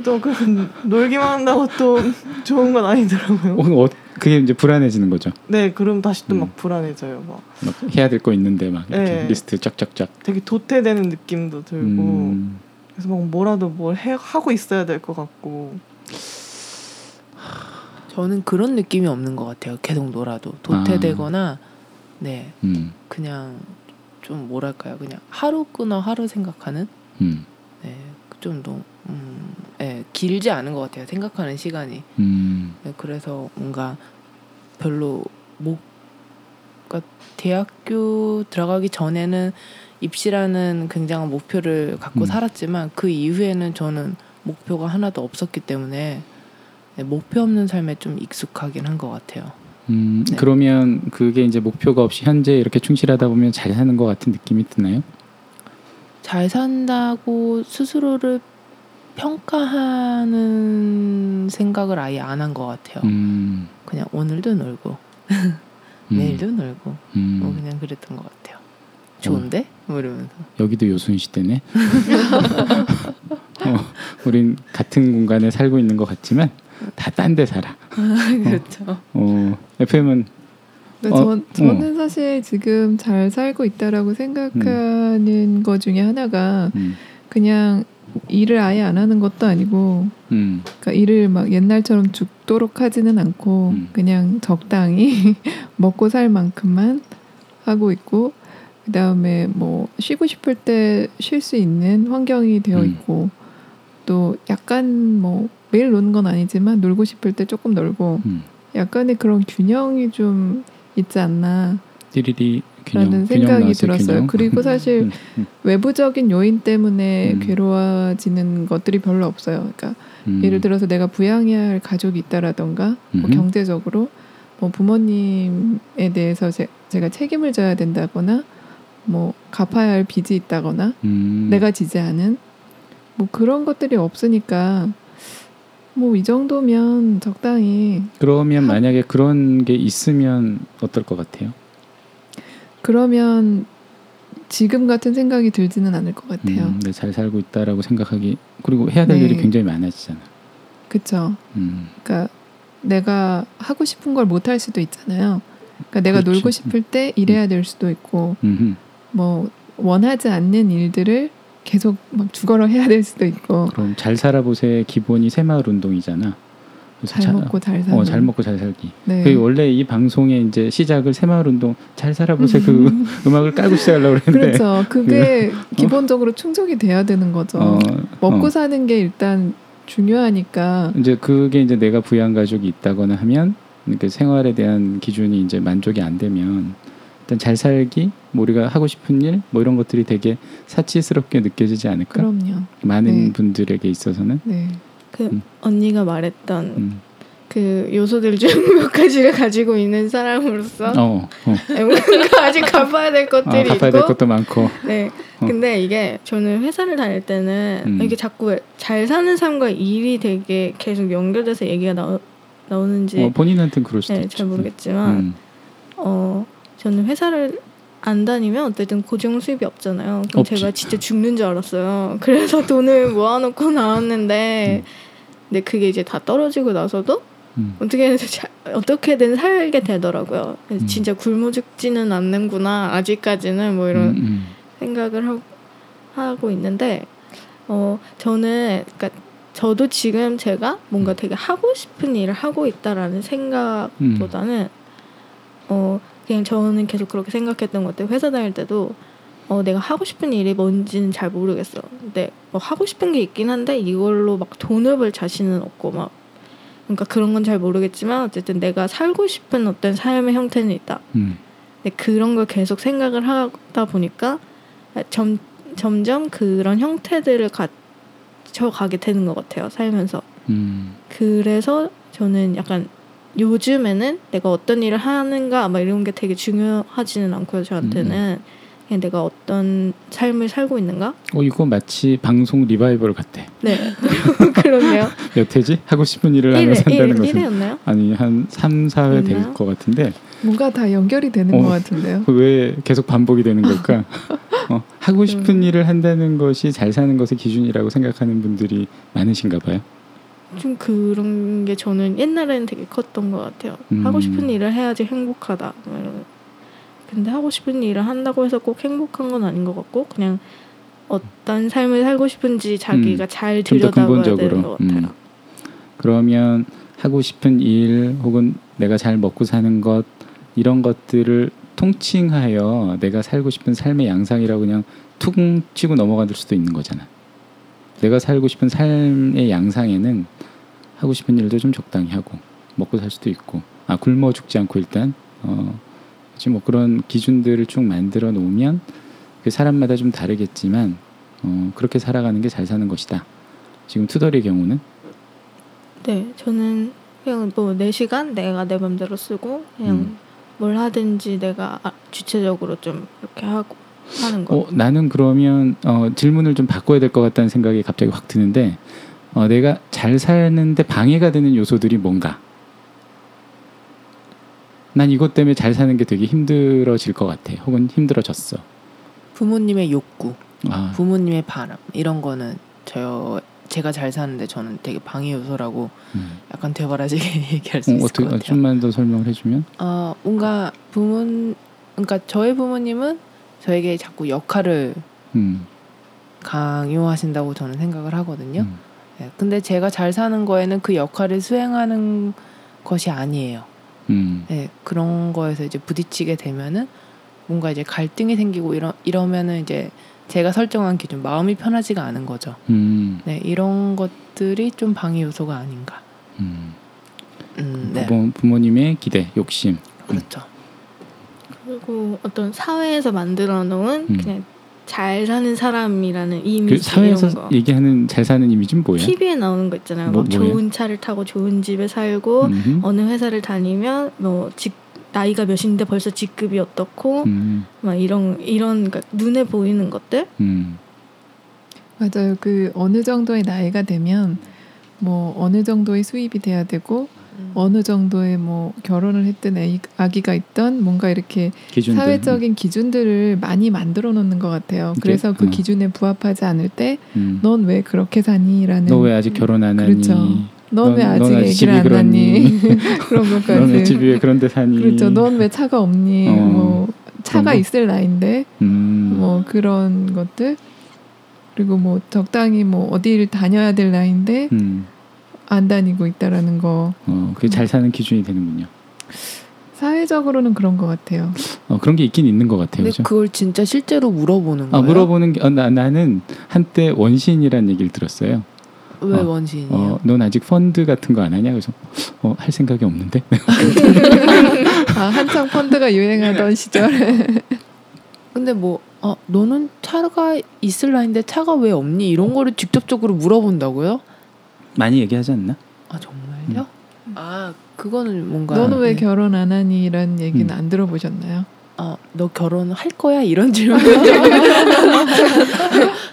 또 그 놀기만 한다고 또 좋은 건 아니더라고요. 어, 어, 그게 이제 불안해지는 거죠. 네, 그럼 다시 또막 음. 불안해져요. 막 막 해야 될 거 있는데 막 이렇게 네. 리스트 쫙쫙쫙. 되게 도태되는 느낌도 들고 음, 그래서 막 뭐라도 뭘 해, 하고 있어야 될 것 같고 저는 그런 느낌이 없는 것 같아요. 계속 놀아도 도태되거나 네 음, 그냥 좀 뭐랄까요 그냥 하루 끊어 하루 생각하는 음, 네, 그 정도 음, 네, 길지 않은 것 같아요. 생각하는 시간이 음, 네, 그래서 뭔가 별로 목 그러니까 대학교 들어가기 전에는 입시라는 굉장한 목표를 갖고 음. 살았지만 그 이후에는 저는 목표가 하나도 없었기 때문에 네, 목표 없는 삶에 좀 익숙하긴 한 것 같아요. 음, 네. 그러면 그게 이제 목표가 없이 현재 이렇게 충실하다 보면 잘 사는 것 같은 느낌이 드나요? 잘 산다고 스스로를 평가하는 생각을 아예 안 한 것 같아요. 음, 그냥 오늘도 놀고 음, 내일도 놀고 음, 뭐 그냥 그랬던 것 같아요. 좋은데? 뭐 이러면서 여기도 요순 시 대네. 어, 우린 같은 공간에 살고 있는 것 같지만 다 딴 데 살아. 그렇죠. 어, FM은 근데 어, 저, 저는 사실 지금 잘 살고 있다라고 생각하는 것 중에 하나가 음, 그냥 일을 아예 안 하는 것도 아니고 음, 그러니까 일을 막 옛날처럼 죽도록 하지는 않고 음. 그냥 적당히 먹고 살 만큼만 하고 있고 그다음에 뭐 쉬고 싶을 때 쉴 수 있는 환경이 되어 음. 있고 또 약간 뭐 매일 노는 건 아니지만 놀고 싶을 때 조금 놀고 음. 약간의 그런 균형이 좀 있지 않나 띠리리 균형, 라는 균형 생각이 나왔어요, 들었어요. 균형. 그리고 사실 음, 음, 외부적인 요인 때문에 음. 괴로워지는 것들이 별로 없어요. 그러니까 음. 예를 들어서 내가 부양해야 할 가족이 있다라던가 뭐. 경제적으로 뭐 부모님에 대해서 제, 제가 책임을 져야 된다거나 뭐 갚아야 할 빚이 있다거나 음, 내가 지지 않은 뭐 그런 것들이 없으니까 뭐 이 정도면 적당히 그러면 만약에 그런 게 있으면 어떨 것 같아요? 그러면 지금 같은 생각이 들지는 않을 것 같아요. 음, 네, 잘 살고 있다라고 생각하기 그리고 해야 될 네. 일이 굉장히 많아지잖아. 그쵸? 음, 그러니까 내가 하고 싶은 걸 못 할 수도 있잖아요. 그러니까 내가 그렇지. 놀고 싶을 때 일해야 될 수도 있고 음흠. 뭐 원하지 않는 일들을 계속 막 죽어라 해야 될 수도 있고 그럼 잘 살아보세의 기본이 새마을 운동이잖아. 잘 자- 먹고 잘 살고 어, 잘 먹고 잘 살기. 네. 그 원래 이 방송의 이제 시작을 새마을 운동 잘 살아보세 그 음악을 깔고 시작하려고 그랬는데 그렇죠. 그게 기본적으로 충족이 돼야 되는 거죠. 어, 먹고 어. 사는 게 일단 중요하니까 이제 그게 이제 내가 부양 가족이 있다거나 하면 이렇게 생활에 대한 기준이 이제 만족이 안 되면 일단 잘 살기, 뭐 우리가 하고 싶은 일, 뭐 이런 것들이 되게 사치스럽게 느껴지지 않을까? 그럼요. 많은 네. 분들에게 있어서는. 네. 그 음. 언니가 말했던 음. 그 요소들 중 몇 가지를 가지고 있는 사람으로서 어, 어. 뭔가 아직 갚아야 될 아, 것들이 갚아야 될 있고 것도 많고. 네. 어. 근데 이게 저는 회사를 다닐 때는 음. 이게 자꾸 잘 사는 삶과 일이 되게 계속 연결돼서 얘기가 나오, 나오는지 어, 본인한테는 그럴 수도 네, 있지. 잘 모르겠지만 음. 어 저는 회사를 안 다니면 어쨌든 고정 수입이 없잖아요. 그럼 없지. 제가 진짜 죽는 줄 알았어요. 그래서 돈을 모아놓고 나왔는데 근데 그게 이제 다 떨어지고 나서도 음. 어떻게든 자- 어떻게든 살게 되더라고요. 음. 진짜 굶어 죽지는 않는구나 아직까지는 뭐 이런 음, 음. 생각을 하고, 하고 있는데 어 저는 그러니까 저도 지금 제가 뭔가 음. 되게 하고 싶은 일을 하고 있다라는 생각보다는 어 그냥 저는 계속 그렇게 생각했던 것 같아요. 회사 다닐 때도 어 내가 하고 싶은 일이 뭔지는 잘 모르겠어. 근데 뭐 하고 싶은 게 있긴 한데 이걸로 막 돈을 벌 자신은 없고 막 그러니까 그런 건 잘 모르겠지만 어쨌든 내가 살고 싶은 어떤 삶의 형태는 있다. 음. 근데 그런 걸 계속 생각을 하다 보니까 점 점점 그런 형태들을 갖춰 가게 되는 것 같아요 살면서. 음. 그래서 저는 약간 요즘에는 내가 어떤 일을 하는가 막 이런 게 되게 중요하지는 않고요 저한테는 그냥 내가 어떤 삶을 살고 있는가 어 이거 마치 방송 리바이벌 같아. 네 그러네요 몇 회지? 하고 싶은 일을 하며 1회, 산다는 1, 것은 1회였나요? 아니 한 3, 4회 될? 것 같은데 뭔가 다 연결이 되는 어. 것 같은데요. 그왜 계속 반복이 되는 걸까? 어, 하고 싶은 음. 일을 한다는 것이 잘 사는 것의 기준이라고 생각하는 분들이 많으신가 봐요. 좀 그런 게 저는 옛날에는 되게 컸던 것 같아요 음. 하고 싶은 일을 해야지 행복하다 막 이런. 근데 하고 싶은 일을 한다고 해서 꼭 행복한 건 아닌 것 같고 그냥 어떤 삶을 살고 싶은지 자기가 잘 음. 좀더 들여다봐야 되는. 것 같아요 음. 그러면 하고 싶은 일 혹은 내가 잘 먹고 사는 것 이런 것들을 통칭하여 내가 살고 싶은 삶의 양상이라고 그냥 툭 치고 넘어갈 수도 있는 거잖아. 내가 살고 싶은 삶의 양상에는 하고 싶은 일도 좀 적당히 하고 먹고 살 수도 있고 아 굶어 죽지 않고 일단 어 지금 뭐 그런 기준들을 쭉 만들어 놓으면 그 사람마다 좀 다르겠지만 어 그렇게 살아가는 게 잘 사는 것이다. 지금 투덜의 경우는 네, 저는 그냥 뭐 4시간 내가 내 맘대로 쓰고 그냥 음. 뭘 하든지 내가 아- 주체적으로 좀 이렇게 하고 하는 거. 어, 나는 그러면 어, 질문을 좀 바꿔야 될 것 같다는 생각이 갑자기 확 드는데 어, 내가 잘 사는데 방해가 되는 요소들이 뭔가? 난 이것 때문에 잘 사는 게 되게 힘들어질 것 같아. 혹은 힘들어졌어. 부모님의 욕구, 아, 부모님의 바람 이런 거는 저 제가 잘 사는데 저는 되게 방해 요소라고 음. 약간 되바라지게 얘기할 수 어, 있을 어떻게 것 어, 같아요. 좀만 더 설명을 해주면? 어, 뭔가 부모 그러니까 저희 부모님은 저에게 자꾸 역할을 음, 강요하신다고 저는 생각을 하거든요. 음, 네, 근데 제가 잘 사는 거에는 그 역할을 수행하는 것이 아니에요. 음, 네, 그런 거에서 이제 부딪히게 되면은 뭔가 이제 갈등이 생기고 이러 이러면은 이제 제가 설정한 기준 마음이 편하지가 않은 거죠. 음, 네, 이런 것들이 좀 방해 요소가 아닌가. 음. 음, 네, 부모, 부모님의 기대, 욕심. 그렇죠. 그리고 어떤 사회에서 만들어 놓은 음. 그냥 잘 사는 사람이라는 그 이미지 사회에서 이런 거. 얘기하는 잘 사는 이미지는 뭐야? TV에 나오는 거 있잖아요. 뭐- 막 뭐예요? 좋은 차를 타고 좋은 집에 살고 음흠. 어느 회사를 다니면 뭐 직, 나이가 몇인데 벌써 직급이 어떻고 음, 막 이런 이런 그러니까 눈에 보이는 것들 음, 맞아요. 그 어느 정도의 나이가 되면 뭐 어느 정도의 수입이 돼야 되고 음. 어느 정도의 뭐 결혼을 했든 애- 아기가 있던 뭔가 이렇게 기준들. 사회적인 기준들을 많이 만들어 놓는 것 같아요. 그래서 그 어. 기준에 부합하지 않을 때 음. 넌왜 그렇게 사니라는 너 왜 아직 결혼 안 하니? 그렇죠. 넌왜 넌- 아직 넌 얘기를 집이 안? 낳니? 그런 것까지. 집이 왜 그런데 사니? 그렇죠. 넌 왜 차가 없니? 어, 뭐 차가 거? 있을 나이인데 음, 뭐 그런 것들 그리고 뭐 적당히 뭐 어디를 다녀야 될 나이인데 음, 안 다니고 있다라는 거 어, 그게 잘 사는 기준이 되는군요. 사회적으로는 그런 것 같아요. 어, 그런 게 있긴 있는 것 같아요. 근데 그죠? 그걸 진짜 실제로 물어보는 아, 거예요? 물어보는 게 어, 나, 나는 한때 원시인이라는 얘기를 들었어요. 왜 어, 원시인이요? 어, 넌 아직 펀드 같은 거 안 하냐? 그래서 어, 할 생각이 없는데. 아 한창 펀드가 유행하던 시절에 근데 뭐 어, 너는 차가 있을 나인데 차가 왜 없니? 이런 거를 직접적으로 물어본다고요? 많이 얘기하지 않나? 아 정말요? 아 그거는 뭔가 너는 왜 네. 결혼 안 하니라는 얘기는 음. 안 들어보셨나요? 어, 너 결혼할 거야? 이런 질문.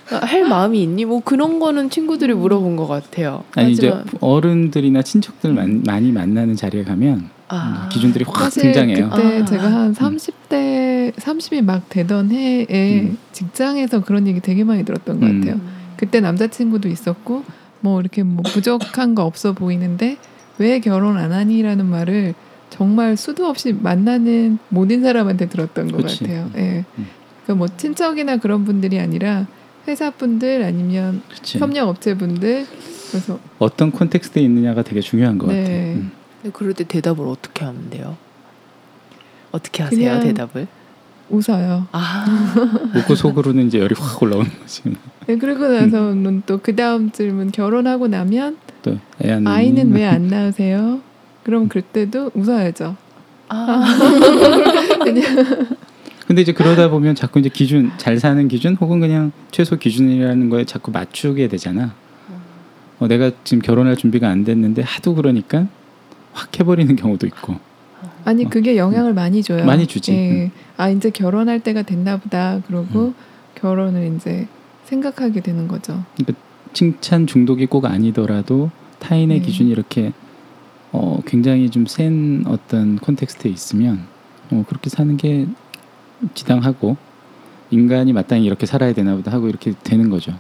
할 마음이 있니? 뭐 그런 거는 친구들이 물어본 것 같아요. 아니 하지만, 이제 어른들이나 친척들 만, 많이 만나는 자리에 가면 아, 음, 기준들이 확 등장해요. 그때 아. 제가 한 30대 30이 막 되던 해에 음. 직장에서 그런 얘기 되게 많이 들었던 것 음. 같아요. 그때 남자친구도 있었고 뭐 이렇게 뭐 부족한 거 없어 보이는데 왜 결혼 안 하니라는 말을 정말 수도 없이 만나는 모든 사람한테 들었던 것 그치. 같아요. 예. 음. 그러니까 뭐 친척이나 그런 분들이 아니라 회사 분들 아니면 그치. 협력 업체 분들 그래서 어떤 콘텍스트에 있느냐가 되게 중요한 것 네. 같아요. 음. 근데 그럴 때 대답을 어떻게 하면 돼요? 어떻게 하세요? 그냥- 대답을? 웃어요. 아, 웃고 속으로는 이제 열이 확 올라오는 거지. 네, 그러고 나서는 또그 다음 질문 결혼하고 나면 또? 아이는 왜 안 낳으세요? 그럼 그때도 웃어야죠. 아, 근데 이제 그러다 보면 자꾸 이제 기준 잘 사는 기준 혹은 그냥 최소 기준이라는 거에 자꾸 맞추게 되잖아. 어, 내가 지금 결혼할 준비가 안 됐는데 하도 그러니까 확 해버리는 경우도 있고. 아니 그게 영향을 많이 줘요. 많이 주지. 예. 아 이제 결혼할 때가 됐나 보다. 그러고 음. 결혼을 이제 생각하게 되는 거죠. 칭찬 중독이 꼭 아니더라도 타인의 네. 기준이 이렇게 어, 굉장히 좀 센 어떤 콘텍스트에 있으면 어, 그렇게 사는 게 지당하고 인간이 마땅히 이렇게 살아야 되나 보다 하고 이렇게 되는 거죠.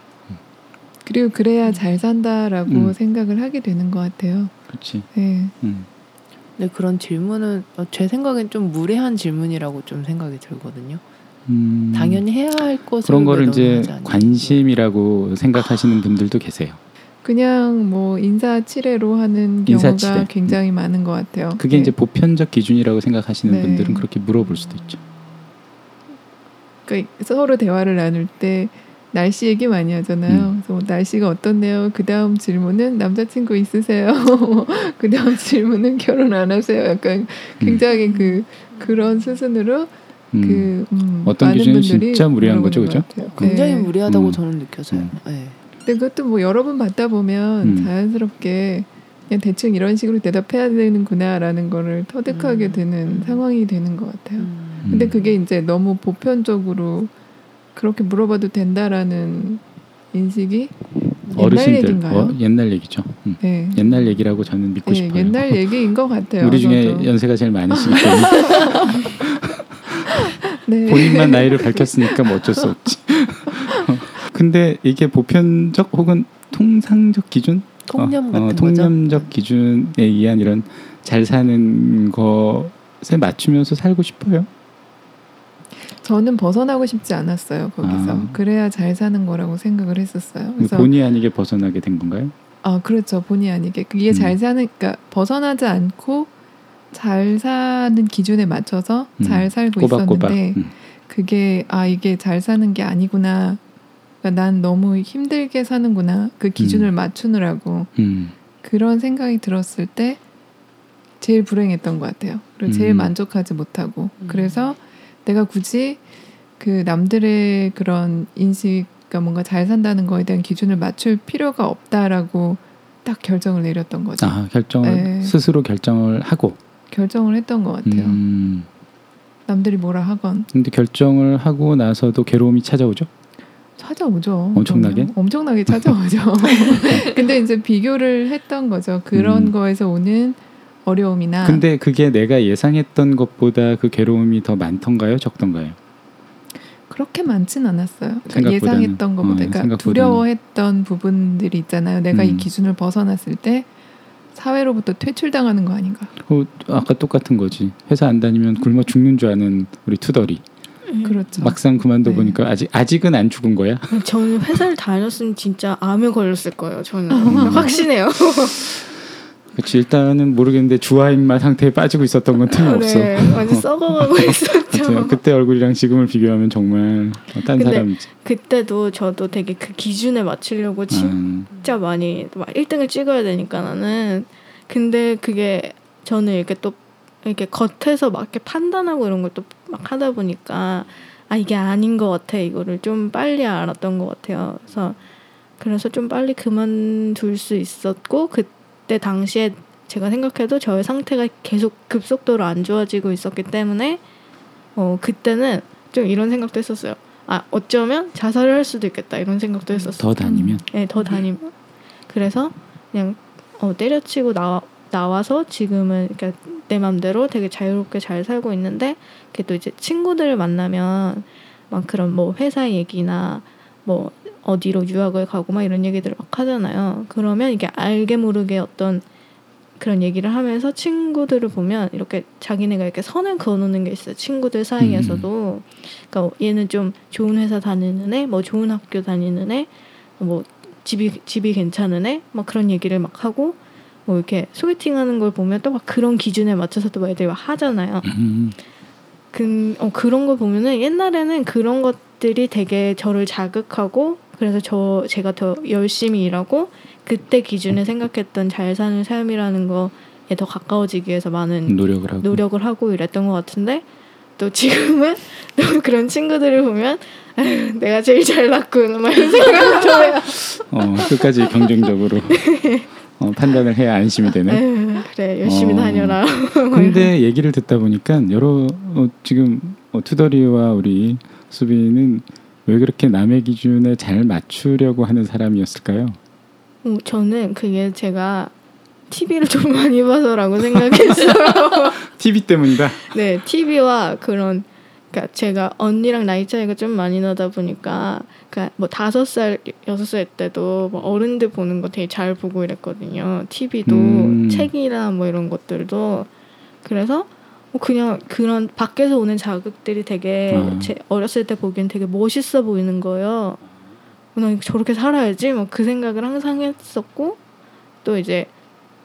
그리고 그래야 잘 산다라고 음. 생각을 하게 되는 것 같아요. 그렇지. 예. 음. 근데 그런 질문은 어, 제 생각엔 좀 무례한 질문이라고 좀 생각이 들거든요. 음, 당연히 해야 할 것을 그런 거를 왜 이제. 관심이라고 생각하시는 분들도 계세요. 그냥 뭐 인사 치레로 하는 경우가 인사 치레. 굉장히 많은 것 같아요. 그게 예. 이제 보편적 기준이라고 생각하시는 네. 분들은 그렇게 물어볼 수도 있죠. 그러니까 서로 대화를 나눌 때 날씨 얘기 많이 하잖아요. 음. 그래서 뭐 날씨가 어떻네요. 그 다음 질문은 남자친구 있으세요? 그 다음 질문은 결혼 안 하세요? 약간 굉장히 그 그런 수순으로 음. 그 음, 어떤 많은 기준이 분들이 진짜 무례한 물어보는 거죠, 것 같아요. 굉장히 네. 무리하다고 음. 저는 느껴져요. 음. 네. 근데 그것도 뭐 여러 번 받다 보면 음. 자연스럽게 그냥 대충 이런 식으로 대답해야 되는구나라는 거를 터득하게 음. 되는 상황이 되는 것 같아요. 음. 근데 그게 이제 너무 보편적으로 그렇게 물어봐도 된다라는 인식이 옛날 어르신들 얘기인가요? 어, 옛날 얘기죠. 음. 네. 옛날 얘기라고 저는 믿고 네, 싶어요. 옛날 얘기인 것 같아요. 우리 중에 저도. 연세가 제일 때문에 네. 본인만 나이를 밝혔으니까 뭐 어쩔 수 없지. 근데 이게 보편적 혹은 통상적 기준, 통념 어, 같은 어, 거죠. 통념적 기준에 의한 이런 잘 사는 것에 맞추면서 살고 싶어요. 저는 벗어나고 싶지 않았어요 거기서. 아. 그래야 잘 사는 거라고 생각을 했었어요. 그래서 본의 아니게 벗어나게 된 건가요? 아 그렇죠 본의 아니게 그게 음. 잘 사는 그러니까 벗어나지 않고 잘 사는 기준에 맞춰서 음. 잘 살고 꼬박꼬박. 있었는데 음. 그게 아 이게 잘 사는 게 아니구나. 그러니까 난 너무 힘들게 사는구나. 그 기준을 음. 맞추느라고 음. 그런 생각이 들었을 때 제일 불행했던 것 같아요. 그리고 제일 음. 만족하지 못하고 음. 그래서 내가 굳이 그 남들의 그런 인식, 그러니까 뭔가 잘 산다는 거에 대한 기준을 맞출 필요가 없다라고 딱 결정을 내렸던 거죠. 아 결정을 네. 스스로 결정을 하고. 결정을 했던 것 같아요. 음. 남들이 뭐라 하건 근데 결정을 하고 나서도 괴로움이 찾아오죠. 찾아오죠. 엄청나게? 그럼요. 엄청나게 찾아오죠. 근데 이제 비교를 했던 거죠. 그런 음. 거에서 오는 어려움이나 근데 그게 내가 예상했던 것보다 그 괴로움이 더 많던가요, 적던가요? 그렇게 많진 않았어요. 그러니까. 예상했던 것보다 어, 그러니까. 두려워했던 부분들이 있잖아요. 내가 이 음. 기준을 벗어났을 때 사회로부터 퇴출당하는 거 아닌가. 어, 아까 똑같은 거지. 회사 안 다니면 굶어 죽는 줄 아는 우리 투덜이 그렇죠. 막상 그만둬 네. 보니까 아직 아직은 안 죽은 거야. 저는 회사를 다녔으면 진짜 암에 걸렸을 거예요. 저는 확신해요. 그렇지 일단은 모르겠는데 주화인마 상태에 빠지고 있었던 건 틀림없어. 네, 완전 썩어가고 그치? 있었죠. 그때 얼굴이랑 지금을 비교하면 정말 어, 딴 사람이지. 그때도 저도 되게 그 기준에 맞추려고 음, 진짜 많이 막 1등을 찍어야 되니까 나는 근데 그게 저는 이렇게 또 이렇게 겉에서 막 이렇게 판단하고 이런 걸 또 막 하다 보니까 아 이게 아닌 것 같아 이거를 좀 빨리 알았던 것 같아요. 그래서 그래서 좀 빨리 그만둘 수 있었고 그 때 당시에 제가 생각해도 저의 상태가 계속 급속도로 안 좋아지고 있었기 때문에 어 그때는 좀 이런 생각도 했었어요. 아 어쩌면 자살을 할 수도 있겠다 이런 생각도 했었어요. 더 다니면 네, 더 다니면. 그래서 그냥 어, 때려치고 나와, 나와서 지금은 그러니까 내 맘대로 되게 자유롭게 잘 살고 있는데 그게 또 이제 친구들을 만나면 막 그런 뭐 회사 얘기나 뭐 어디로 유학을 가고 막 이런 얘기들을 막 하잖아요. 그러면 이게 알게 모르게 어떤 그런 얘기를 하면서 친구들을 보면 이렇게 자기네가 이렇게 선을 그어놓는 게 있어요. 친구들 사이에서도. 그러니까 얘는 좀 좋은 회사 다니는 애, 뭐 좋은 학교 다니는 애, 뭐 집이 집이 괜찮은 애, 막 그런 얘기를 막 하고 뭐 이렇게 소개팅하는 걸 보면 또 막 그런 기준에 맞춰서 또막 애들이 막 하잖아요. 음, 그, 어, 그런 걸 보면은 옛날에는 그런 것들이 되게 저를 자극하고 그래서 저 제가 더 열심히 일하고 그때 기준에 생각했던 잘 사는 삶이라는 거에 더 가까워지기 위해서 많은 노력을 하고 노력을 하고 이랬던 것 같은데 또 지금은 또 그런 친구들을 보면 아유, 내가 제일 잘났군 막 이런 생각이 들어요. 어, 끝까지 경쟁적으로 어, 판단을 해야 안심이 되네. 아유, 그래 열심히 어. 다녀라. 근데 얘기를 듣다 보니까 여러 어, 지금 어, 투덜이와 우리 수빈은 왜 그렇게 남의 기준에 잘 맞추려고 하는 사람이었을까요? 어, 저는 그게 제가 TV를 좀 많이 봐서라고 생각했어요. TV 때문이다. 네, TV와 그런 그러니까 제가 언니랑 나이 차이가 좀 많이 나다 보니까 그러니까 뭐 다섯 살 여섯 살 때도 뭐 어른들 보는 거 되게 잘 보고 이랬거든요. TV도 음. 책이나 뭐 이런 것들도 그래서 뭐 그냥 그런 밖에서 오는 자극들이 되게 아. 제 어렸을 때 보기엔 되게 멋있어 보이는 거예요. 나 저렇게 살아야지 뭐그 생각을 항상 했었고 또 이제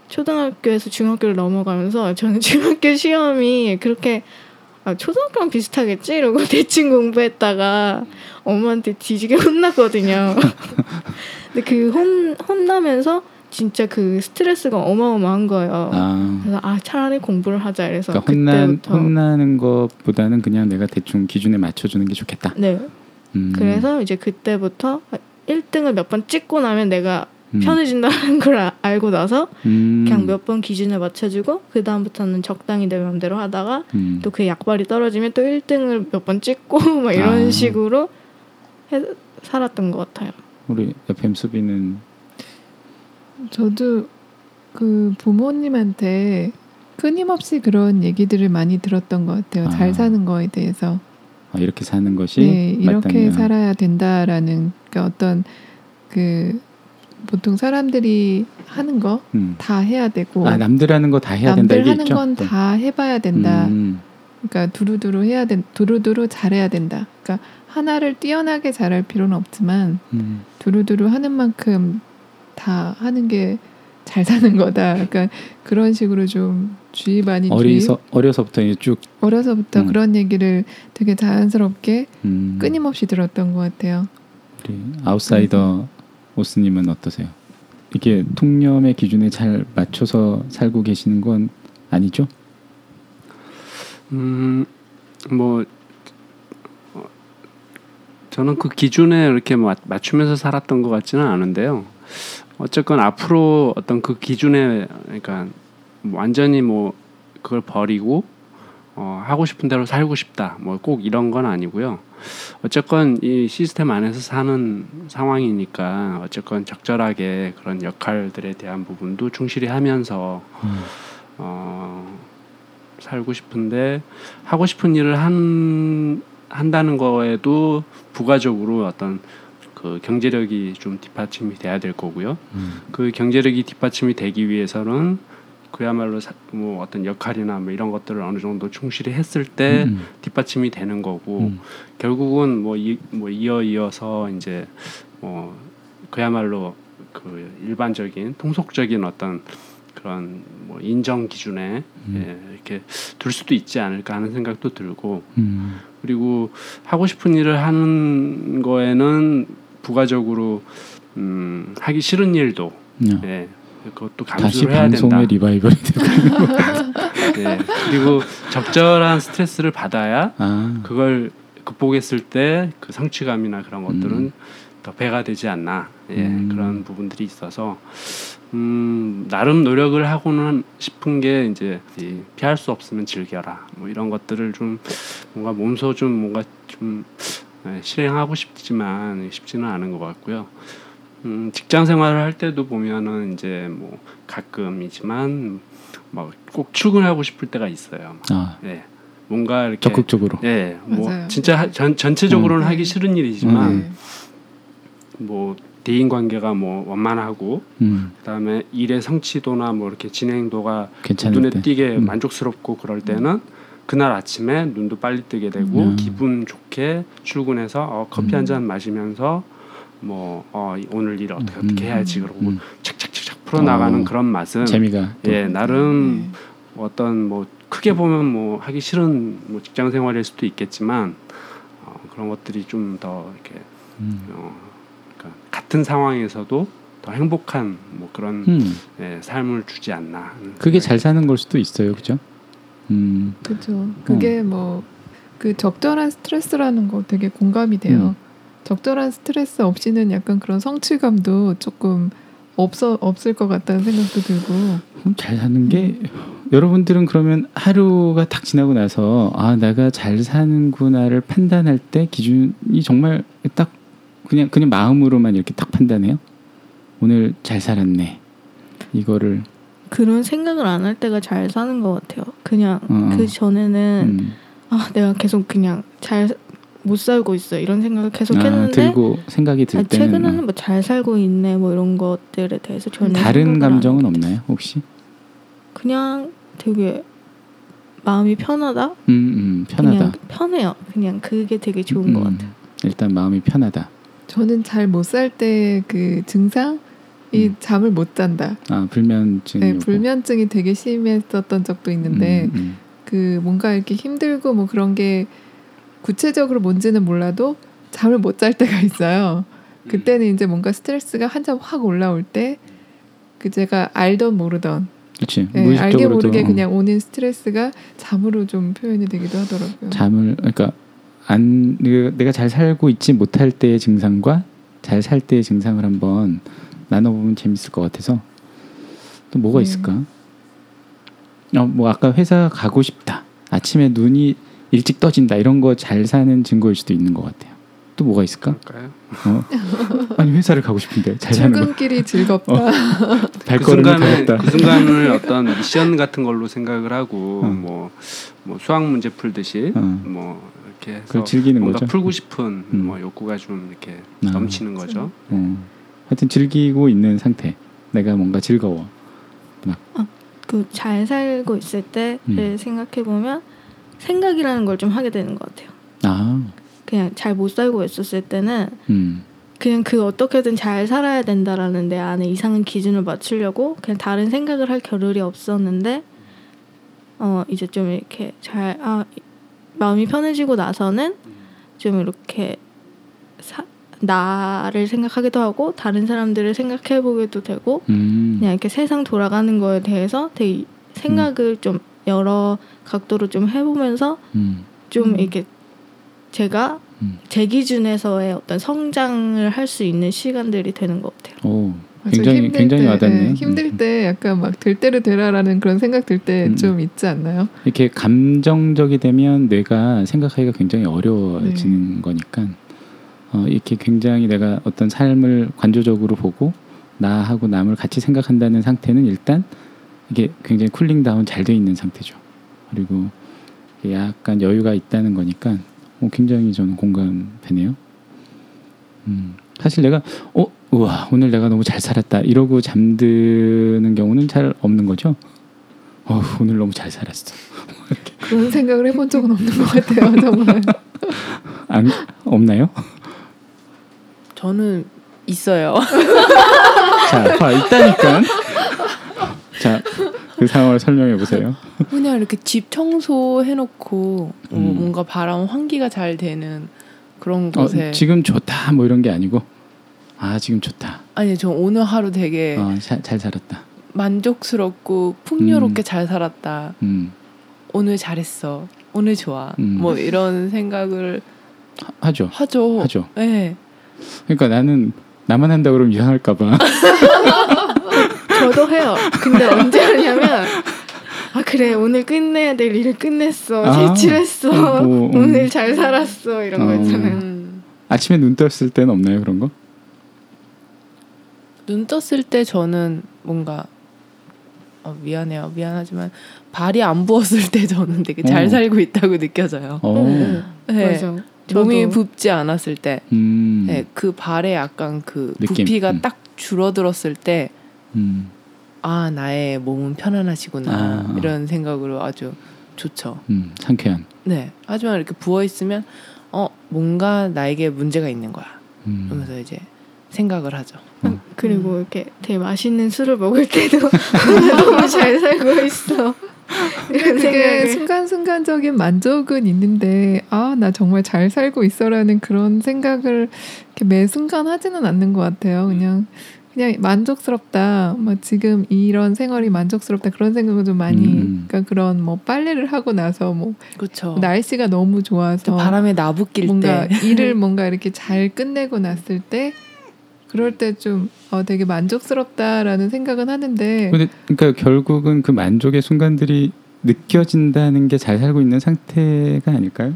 초등학교에서 중학교를 넘어가면서 저는 중학교 시험이 그렇게 아, 초등학교랑 비슷하겠지 이러고 대충 공부했다가 엄마한테 뒤지게 혼났거든요. 근데 그 혼, 혼나면서 진짜 그 스트레스가 어마어마한 거예요. 아, 그래서 아 차라리 공부를 하자 이래서 그러니까 혼난 그때부터 혼나는 것보다는 그냥 내가 대충 기준에 맞춰주는 게 좋겠다. 네 음, 그래서 이제 그때부터 1등을 몇 번 찍고 나면 내가 음, 편해진다는 걸 아- 알고 나서 음, 그냥 몇 번 기준에 맞춰주고 그 다음부터는 적당히 내 맘대로 하다가 음, 또그 약발이 떨어지면 또 1등을 몇 번 찍고 막 이런 아. 식으로 해, 살았던 것 같아요. 우리 FM 수비는 저도 그 부모님한테 끊임없이 그런 얘기들을 많이 들었던 것 같아요. 아. 잘 사는 거에 대해서. 어, 이렇게 사는 것이 네, 이렇게 맞다면 살아야 된다라는 그러니까 어떤 그 보통 사람들이 하는 거 음. 다 해야 되고 아 남들 하는 거 다 해야 된다 남들 하는 있죠. 건다 해봐야 된다. 음, 그러니까 두루두루 해야 된 두루두루 잘해야 된다. 그러니까 하나를 뛰어나게 잘할 필요는 없지만 음, 두루두루 하는 만큼 다 하는 게 잘 사는 거다. 약간 그런 식으로 좀 주의 많이 어리서 어려서부터 이제 쭉 어려서부터 음. 그런 얘기를 되게 자연스럽게 음, 끊임없이 들었던 것 같아요. 우리 아웃사이더 오스님은 어떠세요? 이게 통념의 기준에 잘 맞춰서 살고 계시는 건 아니죠? 음, 뭐 어, 저는 그 기준에 이렇게 맞- 맞추면서 살았던 것 같지는 않은데요. 어쨌건 앞으로 어떤 그 기준에 그러니까 완전히 뭐 그걸 버리고 어, 하고 싶은 대로 살고 싶다. 뭐 꼭 이런 건 아니고요. 어쨌건 이 시스템 안에서 사는 상황이니까 어쨌건 적절하게 그런 역할들에 대한 부분도 충실히 하면서 음. 어, 살고 싶은데 하고 싶은 일을 한 한다는 거에도 부가적으로 어떤 그 경제력이 좀 뒷받침이 돼야 될 거고요. 음. 그 경제력이 뒷받침이 되기 위해서는 그야말로 사, 뭐 어떤 역할이나 뭐 이런 것들을 어느 정도 충실히 했을 때 음, 뒷받침이 되는 거고 음, 결국은 뭐, 이, 뭐 이어 이어서 이제 뭐 그야말로 그 일반적인 통속적인 어떤 그런 뭐 인정 기준에 음. 예, 이렇게 둘 수도 있지 않을까 하는 생각도 들고 음, 그리고 하고 싶은 일을 하는 거에는 부가적으로 음, 하기 싫은 일도 음. 예, 그것도 다시 감수를 해야 된다. 방송의 리바이벌이 되고 예, 그리고 적절한 스트레스를 받아야 아, 그걸 극복했을 때 그 성취감이나 그런 것들은 음. 더 배가 되지 않나 예, 음. 그런 부분들이 있어서 음, 나름 노력을 하고는 싶은 게 이제 이 피할 수 없으면 즐겨라 뭐 이런 것들을 좀 뭔가 몸소 좀 뭔가 좀 예, 실행하고 싶지만 쉽지는 않은 것 같고요. 음, 직장 생활을 할 때도 보면은 이제 뭐 가끔이지만 막꼭 출근하고 싶을 때가 있어요. 아, 예, 뭔가 이렇게 적극적으로 예, 뭐 맞아요. 진짜 하- 전 전체적으로는 음. 하기 싫은 일이지만 음. 네. 뭐 대인 관계가 뭐 원만하고 음, 그다음에 일의 성취도나 뭐 이렇게 진행도가 눈에 때 띄게 음. 만족스럽고 그럴 때는 그날 아침에 눈도 빨리 뜨게 되고 음. 기분 좋게 출근해서 어, 커피 음. 한잔 마시면서 뭐 어, 이- 오늘 일 어떻게 음. 어떻게 해야지 그러고 음, 착착착착 풀어 나가는 어, 그런 맛은 재미가 또예 나름 네. 어떤 뭐 크게 보면 뭐 하기 싫은 뭐 직장 생활일 수도 있겠지만 어, 그런 것들이 좀 더 이렇게 음, 어, 그러니까 같은 상황에서도 더 행복한 뭐 그런 음, 예, 삶을 주지 않나. 그게 잘 사는 걸 수도 있어요, 그죠? 음, 그렇죠. 그게 뭐그 적절한 스트레스라는 거 되게 공감이 돼요. 적절한 스트레스 없이는 약간 그런 성취감도 조금 없어 없을 것 같다는 생각도 들고. 음, 잘 사는 게 여러분들은 그러면 하루가 딱 지나고 나서 아 내가 잘 사는구나를 판단할 때 기준이 정말 딱 그냥 그냥 마음으로만 이렇게 딱 판단해요. 오늘 잘 살았네. 이거를 그런 생각을 안 할 때가 잘 사는 것 같아요. 그냥 어. 그 전에는 음, 아 내가 계속 그냥 잘 못 살고 있어 이런 생각을 계속 아, 했는데 들고 생각이 들 아, 때는 최근에는 어. 뭐잘 살고 있네 뭐 이런 것들에 대해서 전혀 다른 감정은. 없나요 혹시? 그냥 되게 마음이 편하다. 음, 음 편하다. 그냥 편해요. 그냥 그게 되게 좋은 것 음, 같아요. 일단 마음이 편하다. 저는 잘 못 살 때 그 증상 이 음. 잠을 못 잔다. 아 불면증이 네. 불면증이 되게 심했었던 적도 있는데 음, 음. 그 뭔가 이렇게 힘들고 뭐 그런 게 구체적으로 뭔지는 몰라도 잠을 못 잘 때가 있어요. 그때는 이제 뭔가 스트레스가 한참 확 올라올 때 그 제가 알던 모르던 그렇지 네, 알게 모르게 어, 그냥 오는 스트레스가 잠으로 좀 표현이 되기도 하더라고요. 잠을 그러니까 안 내가 잘 살고 있지 못할 때의 증상과 잘 살 때의 증상을 한번 나눠보면 재밌을 것 같아서 또 뭐가 네. 있을까? 어뭐 아까 회사 가고 싶다 아침에 눈이 일찍 떠진다 이런 거 잘 사는 증거일 수도 있는 것 같아요. 또 뭐가 있을까? 어? 아니 회사를 가고 싶은데 잘 사는 거 출근길이 즐겁다. 어. 그 발걸음이 순간을 더웠다. 그 순간을 어떤 미션 같은 걸로 생각을 하고 음. 뭐, 뭐 수학 문제 풀듯이 음. 뭐 이렇게 해서 즐기는 뭔가 거죠. 풀고 싶은 음. 뭐 욕구가 좀 이렇게 아. 넘치는 거죠. 어. 하여튼 즐기고 있는 상태. 내가 뭔가 즐거워. 그잘 살고 있을 때를 음. 생각해 보면 생각이라는 걸 좀 하게 되는 것 같아요. 아, 그냥 잘 못 살고 있었을 때는 음, 그냥 그 어떻게든 잘 살아야 된다라는 내 안에 이상한 기준을 맞추려고 그냥 다른 생각을 할 겨를이 없었는데 어 이제 좀 이렇게 잘 아 마음이 편해지고 나서는 좀 이렇게 사, 나를 생각하기도 하고 다른 사람들을 생각해 보기도 되고 음, 그냥 이렇게 세상 돌아가는 거에 대해서 되게 생각을 좀 여러 각도로 좀 해보면서 음, 좀 음. 이렇게 제가 음. 제 기준에서의 어떤 성장을 할 수 있는 시간들이 되는 것 같아요. 오, 맞아, 굉장히 힘들 굉장히 때, 와닿네. 네, 힘들 때 약간 막될 대로 되라라는 그런 생각 들때 음. 좀 있지 않나요? 이렇게 감정적이 되면 뇌가 생각하기가 굉장히 어려워지는 네. 거니까 어, 이렇게 굉장히 내가 어떤 삶을 관조적으로 보고 나하고 남을 같이 생각한다는 상태는 일단 이게 굉장히 쿨링 다운 잘 돼 있는 상태죠. 그리고 약간 여유가 있다는 거니까 어, 굉장히 저는 공감되네요. 음, 사실 내가 어 우와 오늘 내가 너무 잘 살았다 이러고 잠드는 경우는 잘 없는 거죠. 어 오늘 너무 잘 살았어. 그런 생각을 해본 적은 없는 것 같아요, 정말. 안 없나요? 저는 있어요. 자, 봐 있다니까. 자, 그 상황을 설명해 보세요. 그냥 이렇게 집 청소 해놓고 뭐 음. 뭔가 바람 환기가 잘 되는 그런 어, 곳에 지금 좋다 뭐 이런 게 아니고 아 지금 좋다. 아니 저 오늘 하루 되게 어, 잘, 잘 살았다. 만족스럽고 풍요롭게 음. 잘 살았다. 음, 오늘 잘했어. 오늘 좋아. 음. 뭐 이런 생각을 하- 하죠. 하죠. 하죠. 네. 그러니까 나는 나만 한다 그러면 이상할까 봐. 저도 해요. 근데 언제 하냐면 아 그래 오늘 끝내야 될 일을 끝냈어. 아, 제출했어. 어, 뭐, 음. 오늘 잘 살았어. 이런 거 어. 있잖아요. 음, 아침에 눈 떴을 때는 없나요 그런 거? 눈 떴을 때 저는 뭔가 어, 미안해요. 미안하지만 발이 안 부었을 때 저는 되게 잘 어. 살고 있다고 느껴져요. 어, 응, 네. 맞아. 몸이. 붓지 않았을 때, 음, 네, 그 발에 약간 그 느낌, 부피가 음. 딱 줄어들었을 때, 음, 아 나의 몸은 편안하시구나 아. 이런 생각으로 아주 좋죠. 음, 상쾌한. 네. 하지만 이렇게 부어 있으면 어 뭔가 나에게 문제가 있는 거야. 음, 그러면서 이제 생각을 하죠. 어. 그리고 이렇게 되게 맛있는 술을 먹을 때도 너무 잘 살고 있어. 그게 순간순간적인 만족은 있는데 아 나 정말 잘 살고 있어라는 그런 생각을 이렇게 매 순간 하지는 않는 것 같아요. 그냥 그냥 만족스럽다. 뭐 지금 이런 생활이 만족스럽다 그런 생각을 좀 많이. 음. 그러니까 그런 뭐 빨래를 하고 나서 뭐 그렇죠. 날씨가 너무 좋아서 바람에 나부낄 뭔가 때 일을 뭔가 이렇게 잘 끝내고 났을 때 그럴 때 좀 어, 되게 만족스럽다라는 생각은 하는데 근데 그러니까 결국은 그 만족의 순간들이 느껴진다는 게 잘 살고 있는 상태가 아닐까요?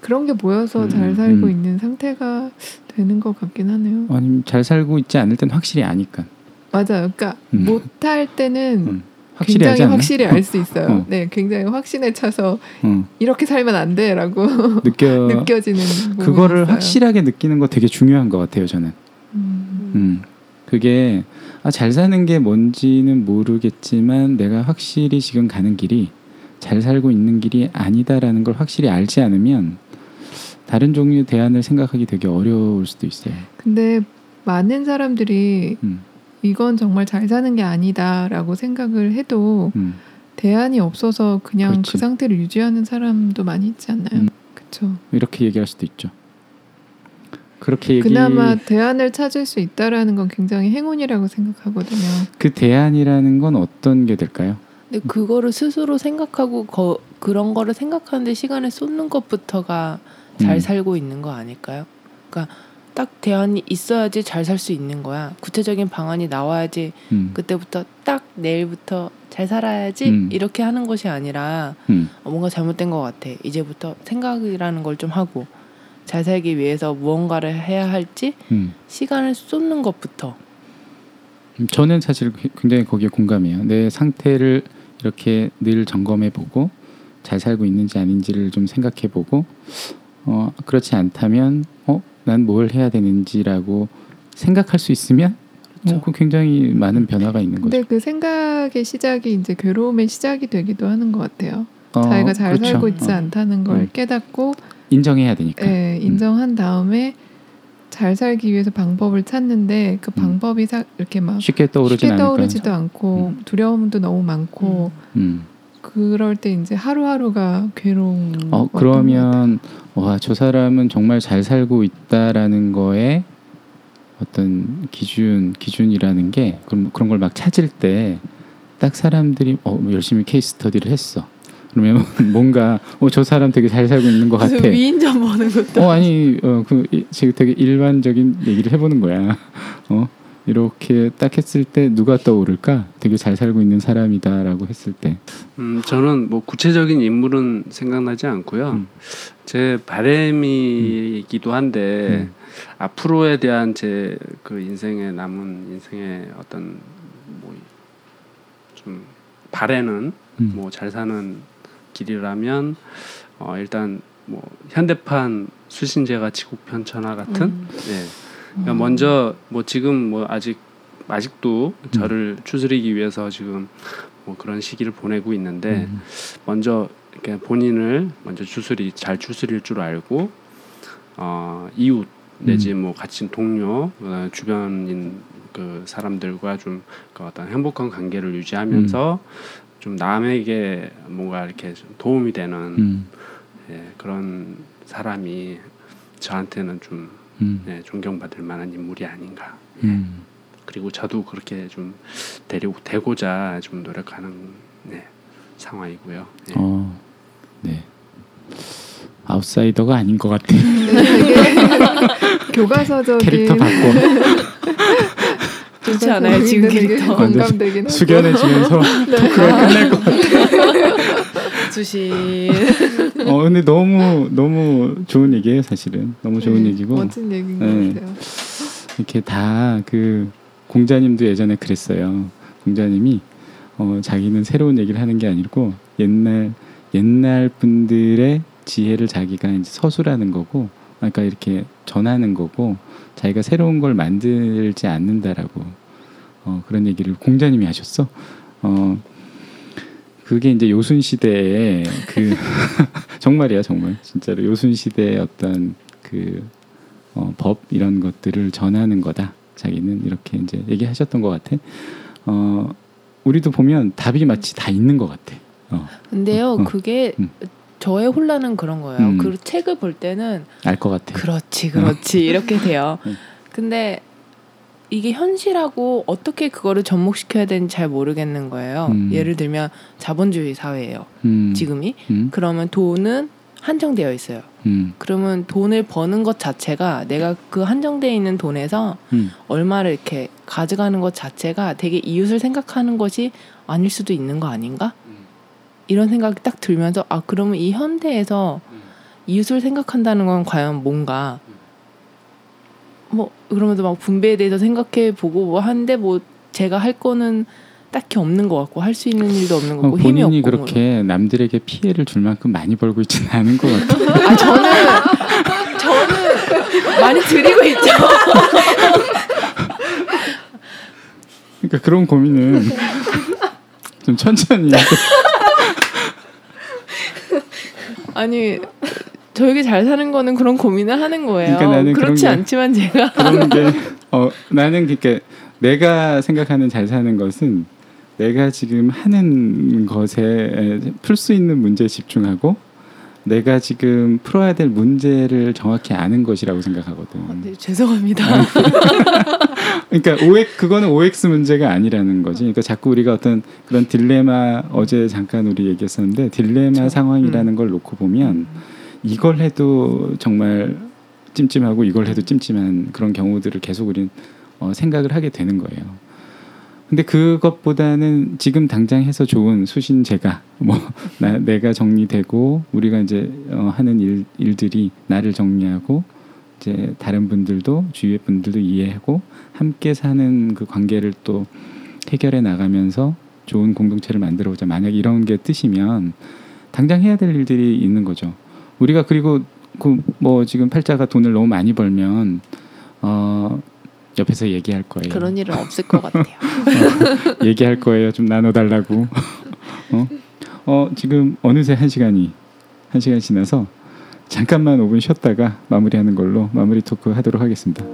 그런 게 모여서 음, 잘 살고 음. 있는 상태가 되는 것 같긴 하네요. 아니면 잘 살고 있지 않을 땐 확실히 아니까. 맞아요. 그러니까 음. 못할 때는 음. 확실히 굉장히? 확실히 알 수 있어요. 어. 네, 굉장히 확신에 차서 어, 이렇게 살면 안 돼라고 느껴 느껴지는 그거를 있어요. 확실하게 느끼는 거 되게 중요한 것 같아요 저는. 음. 음, 그게 아, 잘 사는 게 뭔지는 모르겠지만 내가 확실히 지금 가는 길이 잘 살고 있는 길이 아니다라는 걸 확실히 알지 않으면 다른 종류의 대안을 생각하기 되게 어려울 수도 있어요. 근데 많은 사람들이 음, 이건 정말 잘 사는 게 아니다라고 생각을 해도 음. 대안이 없어서 그냥 그렇지. 그 상태를 유지하는 사람도 많이 있지 않나요? 음. 그렇죠. 이렇게 얘기할 수도 있죠. 그렇게 얘기 그나마 대안을 찾을 수 있다라는 건 굉장히 행운이라고 생각하거든요. 그 대안이라는 건 어떤 게 될까요? 근데 그거를 스스로 생각하고 거, 그런 거를 생각하는데 시간을 쏟는 것부터가 잘 음. 살고 있는 거 아닐까요? 그러니까 딱 대안이 있어야지 잘 살 수 있는 거야. 구체적인 방안이 나와야지 음, 그때부터 딱 내일부터 잘 살아야지 음. 이렇게 하는 것이 아니라 음, 어, 뭔가 잘못된 것 같아. 이제부터 생각이라는 걸 좀 하고 잘 살기 위해서 무언가를 해야 할지 음. 시간을 쏟는 것부터 음, 저는 사실 굉장히 거기에 공감해요. 내 상태를 이렇게 늘 점검해 보고 잘 살고 있는지 아닌지를 좀 생각해 보고 어 그렇지 않다면 어 난 뭘 해야 되는지라고 생각할 수 있으면 그렇죠. 어, 그 굉장히 많은 변화가 있는 거죠. 근데 그 생각의 시작이 이제 괴로움의 시작이 되기도 하는 것 같아요. 어, 자기가 잘 그렇죠. 살고 있지 어, 않다는 걸 음. 깨닫고 인정해야 되니까. 예, 인정한 다음에 잘 살기 위해서 방법을 찾는데 그 음. 방법이 사, 이렇게 막 쉽게 쉽게. 떠오르지도 않고 음. 두려움도 너무 많고 음. 그럴 때 이제 하루하루가 괴로운 어. 그러면 와 저 사람은 정말 잘 살고 있다라는 거에 어떤 기준 기준이라는 게 그런 그런 걸 막 찾을 때 딱 사람들이 어 열심히 케이스 스터디를 했어. 그러면 뭔가 어 저 사람 되게 잘 살고 있는 것 같아. 위인전 보는 것도 어 아니 어그 지금 되게 일반적인 얘기를 해보는 거야. 어 이렇게 딱 했을 때 누가 떠오를까? 되게 잘 살고 있는 사람이다라고 했을 때. 음, 저는 뭐 구체적인 인물은 생각나지 않고요. 음. 제 바램이기도 한데 음. 앞으로에 대한 제 그 인생에 남은 인생의 어떤 뭐 좀 바래는 음. 뭐잘 사는 길이라면 어 일단 뭐 현대판 수신제가 지구편 천하 같은 음. 예. 그러니까 먼저 뭐 지금 뭐 아직 아직도 음. 저를 추스리기 위해서 지금 뭐 그런 시기를 보내고 있는데 음. 먼저 이렇게 본인을 먼저 추스리 잘 추스릴 줄 알고 어 이웃 내지 음. 뭐 같이 동료 어, 주변인 그 사람들과 좀 그 어떤 행복한 관계를 유지하면서 좀 남에게 뭔가 이렇게 좀 도움이 되는 음. 예, 그런 사람이 저한테는 좀 음. 네, 존경받을 만한 인물이 아닌가. 음. 그리고 저도 그렇게 좀 되려고 되고자 좀 노력하는 네, 상황이고요. 네. 어, 네. 아웃사이더가 아닌 것 같아. 교과서적인 캐릭터 바꿔 좋지 않아요 지금 캐릭터 공감되긴 하죠. 숙연해지면서 토크가 끝날 것 같아. 주신 어, 근데 너무 너무 좋은 얘기예요, 사실은. 너무 좋은 네, 얘기고 멋진 얘기인 네. 것 같아요. 이렇게 다 그 공자님도 예전에 그랬어요. 공자님이 어, 자기는 새로운 얘기를 하는 게 아니고 옛날 옛날 분들의 지혜를 자기가 이제 서술하는 거고, 그러니까 이렇게 전하는 거고, 자기가 새로운 걸 만들지 않는다라고 어, 그런 얘기를 공자님이 하셨어. 어, 그게 이제 요순 시대에 그 정말이야 정말 진짜로 요순 시대의 어떤 그 어, 법 이런 것들을 전하는 거다. 자기는 이렇게 이제 얘기하셨던 것 같아. 어, 우리도 보면 답이 마치 다 있는 것 같아. 어, 근데요 어, 어. 그게 음. 저의 혼란은 그런 거예요 음. 그 책을 볼 때는 알 것 같아. 그렇지 그렇지 이렇게 돼요 음. 근데 이게 현실하고 어떻게 그거를 접목시켜야 되는지 잘 모르겠는 거예요. 음. 예를 들면 자본주의 사회예요. 음. 지금이 음. 그러면 돈은 한정되어 있어요. 음. 그러면 돈을 버는 것 자체가 내가 그 한정되어 있는 돈에서 음. 얼마를 이렇게 가져가는 것 자체가 되게 이웃을 생각하는 것이 아닐 수도 있는 거 아닌가? 이런 생각이 딱 들면서 아 그러면 이 현대에서 이웃을 생각한다는 건 과연 뭔가 뭐 그러면서 막 분배에 대해서 생각해 보고 뭐 하는데 뭐 제가 할 거는 딱히 없는 것 같고 할 수 있는 일도 없는 것 어, 같고 힘이 본인이 없고 그렇게 남들에게 피해를 줄 만큼 많이 벌고 있지는 않은 것 같아요. 뭐. 아 저는 저는 많이 드리고 있죠. 그러니까 그런 고민은 좀 천천히 아니 저에게 잘 사는 거는 그런 고민을 하는 거예요. 그러니까 그렇지 게- 않지만 제가 그런 게 어, 나는 그렇게 내가 생각하는 잘 사는 것은 내가 지금 하는 것에 풀 수 있는 문제에 집중하고 내가 지금 풀어야 될 문제를 정확히 아는 것이라고 생각하거든. 네, 죄송합니다. 그러니까 OX 그거는 OX 문제가 아니라는 거지. 그러니까 자꾸 우리가 어떤 그런 딜레마 어제 잠깐 우리 얘기했었는데 딜레마 그렇죠. 상황이라는 걸 놓고 보면 이걸 해도 정말 찜찜하고 이걸 해도 찜찜한 그런 경우들을 계속 우리는 어, 생각을 하게 되는 거예요. 근데 그것보다는 지금 당장 해서 좋은 수신제가 뭐 나, 내가 정리되고 우리가 이제 어, 하는 일, 일들이 나를 정리하고 이제 다른 분들도 주위의 분들도 이해하고 함께 사는 그 관계를 또 해결해 나가면서 좋은 공동체를 만들어 보자. 만약 이런 게 뜻이면 당장 해야 될 일들이 있는 거죠. 우리가 그리고 그 뭐 지금 팔자가 돈을 너무 많이 벌면 어 옆에서 얘기할 거예요. 그런 일은 없을 것 같아요. 얘기할 거예요. 좀 나눠달라고. 어? 어 지금 어느새 한 시간이 한 시간 지나서 잠깐만 5분 쉬었다가 마무리하는 걸로 마무리 토크 하도록 하겠습니다.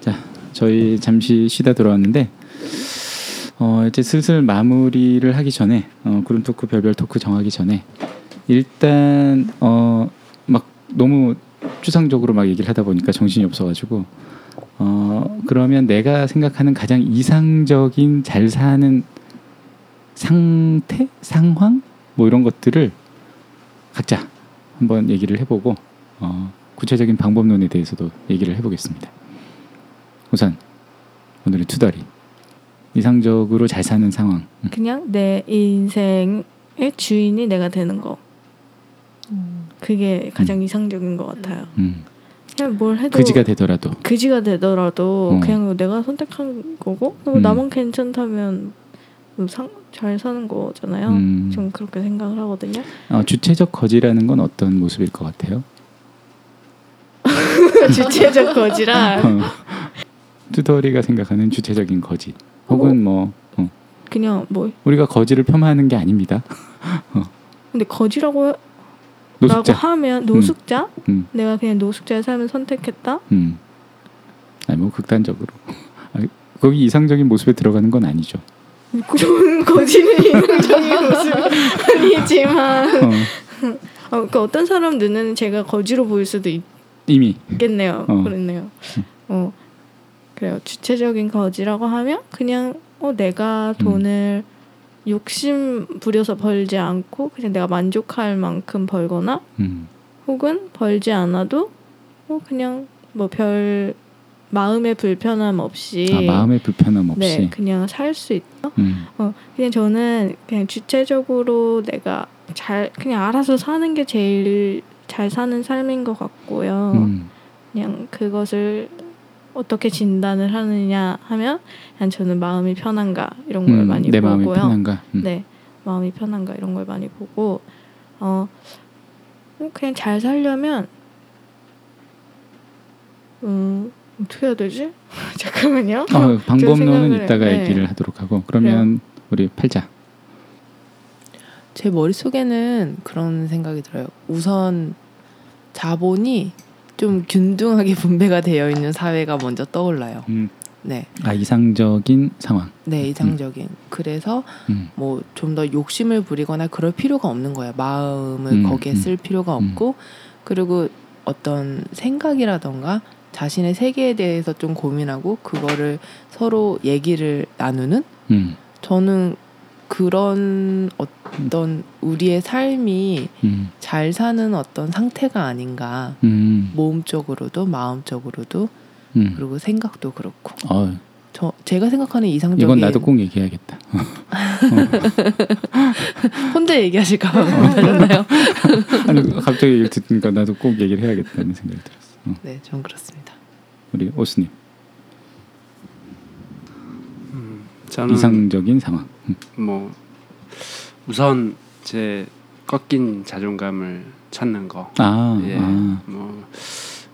자, 저희 잠시 쉬다 들어왔는데 어, 이제 슬슬 마무리를 하기 전에 어, 구름 토크 별별 토크 정하기 전에 일단 어, 막 너무 추상적으로 막 얘기를 하다 보니까 정신이 없어가지고 어, 그러면 내가 생각하는 가장 이상적인 잘 사는 상태, 상황? 뭐 이런 것들을 각자 한번 얘기를 해보고 어, 구체적인 방법론에 대해서도 얘기를 해보겠습니다. 우선 오늘의 투다리 이상적으로 잘 사는 상황. 음. 그냥 내 인생의 주인이 내가 되는 거. 그게 가장 이상적인 것 같아요. 음. 그냥 뭘 해도 그지가 되더라도 그지가 되더라도 어. 그냥 내가 선택한 거고 뭐 음. 나만 괜찮다면 뭐 상, 잘 사는 거잖아요. 음. 좀 그렇게 생각을 하거든요. 어, 주체적 거지라는 건 어떤 모습일 것 같아요? 주체적 거지라 어. 투덜이가 생각하는 주체적인 거지. 혹은 뭐 어, 그냥 뭐 우리가 거지를 폄하하는 게 아닙니다. 근데 거지라고 라고 노숙자. 하면 노숙자? 음. 내가 그냥 노숙자의 삶을 선택했다? 음. 아니 뭐 극단적으로. 아, 거기 이상적인 모습에 들어가는 건 아니죠. 좋은 거지는 이상적인 모습 아니지만 어, 어, 그러니까 어떤 사람 눈에는 제가 거지로 보일 수도 이미 있겠네요. 어. 그렇네요. 어 그래요. 주체적인 거지라고 하면 그냥 어 내가 음. 돈을 욕심 부려서 벌지 않고 그냥 내가 만족할 만큼 벌거나 음, 혹은 벌지 않아도 뭐 그냥 뭐 별 마음의 불편함 없이 아, 마음의 불편함 없이. 네 그냥 살 수 있다. 음, 어 그냥 저는 그냥 주체적으로 내가 잘 그냥 알아서 사는 게 제일 잘 사는 삶인 것 같고요. 음, 그냥 그것을 어떻게 진단을 하느냐 하면 그냥 저는 마음이 편한가 이런 걸 음, 많이 내 보고요. 마음이 편한가. 음. 네, 마음이 편한가 이런 걸 많이 보고 어 어, 그냥 잘 살려면 음 어떻게 해야 되지? 잠깐만요. 어, 방법론은 이따가 해. 네. 얘기를 하도록 하고 그러면 우리 팔자. 제 머릿속에는 그런 생각이 들어요. 우선 자본이 좀 균등하게 분배가 되어 있는 사회가 먼저 떠올라요. 음, 네, 아 이상적인 상황. 네 이상적인. 그래서 음. 뭐좀 더 욕심을 부리거나 그럴 필요가 없는 거예요. 마음을 음, 거기에 음. 쓸 필요가 음. 없고 그리고 어떤 생각이라던가 자신의 세계에 대해서 좀 고민하고 그거를 서로 얘기를 나누는 음. 저는 그런 어떤 우리의 삶이 음. 잘 사는 어떤 상태가 아닌가 음. 몸적으로도 마음적으로도 음. 그리고 생각도 그렇고 어, 저 제가 생각하는 이상적인 이건 나도 꼭 얘기해야겠다. 혼자 얘기하실까봐 못하셨나요? 아니 갑자기 얘기를 듣니까 나도 꼭 얘기를 해야겠다는 생각이 들었어. 어. 네, 전 그렇습니다. 우리 오스님 저는 이상적인 상황. 음. 뭐 우선 제 꺾인 자존감을 찾는 거. 아, 예. 아. 뭐,